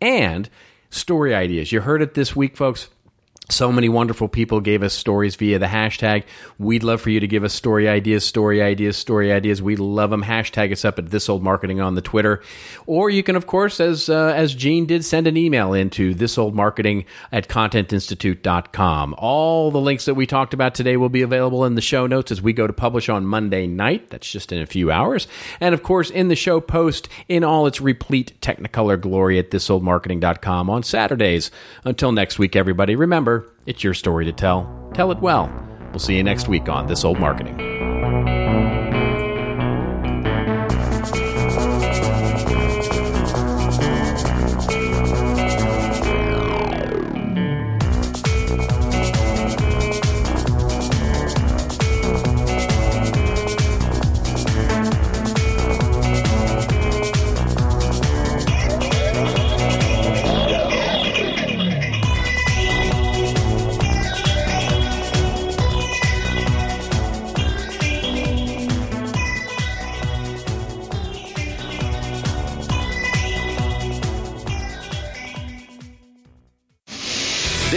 And story ideas. You heard it this week, folks. So many wonderful people gave us stories via the hashtag. We'd love for you to give us story ideas, story ideas, story ideas. We love them. Hashtag us up at this old marketing on the Twitter. Or you can, of course, as, uh, as Gene did, send an email into this old marketing at contentinstitute.com. All the links that we talked about today will be available in the show notes as we go to publish on Monday night. That's just in a few hours. And of course, in the show post in all its replete technicolor glory at thisoldmarketing.com on Saturdays. Until next week, everybody, remember, it's your story to tell. Tell it well. We'll see you next week on This Old Marketing.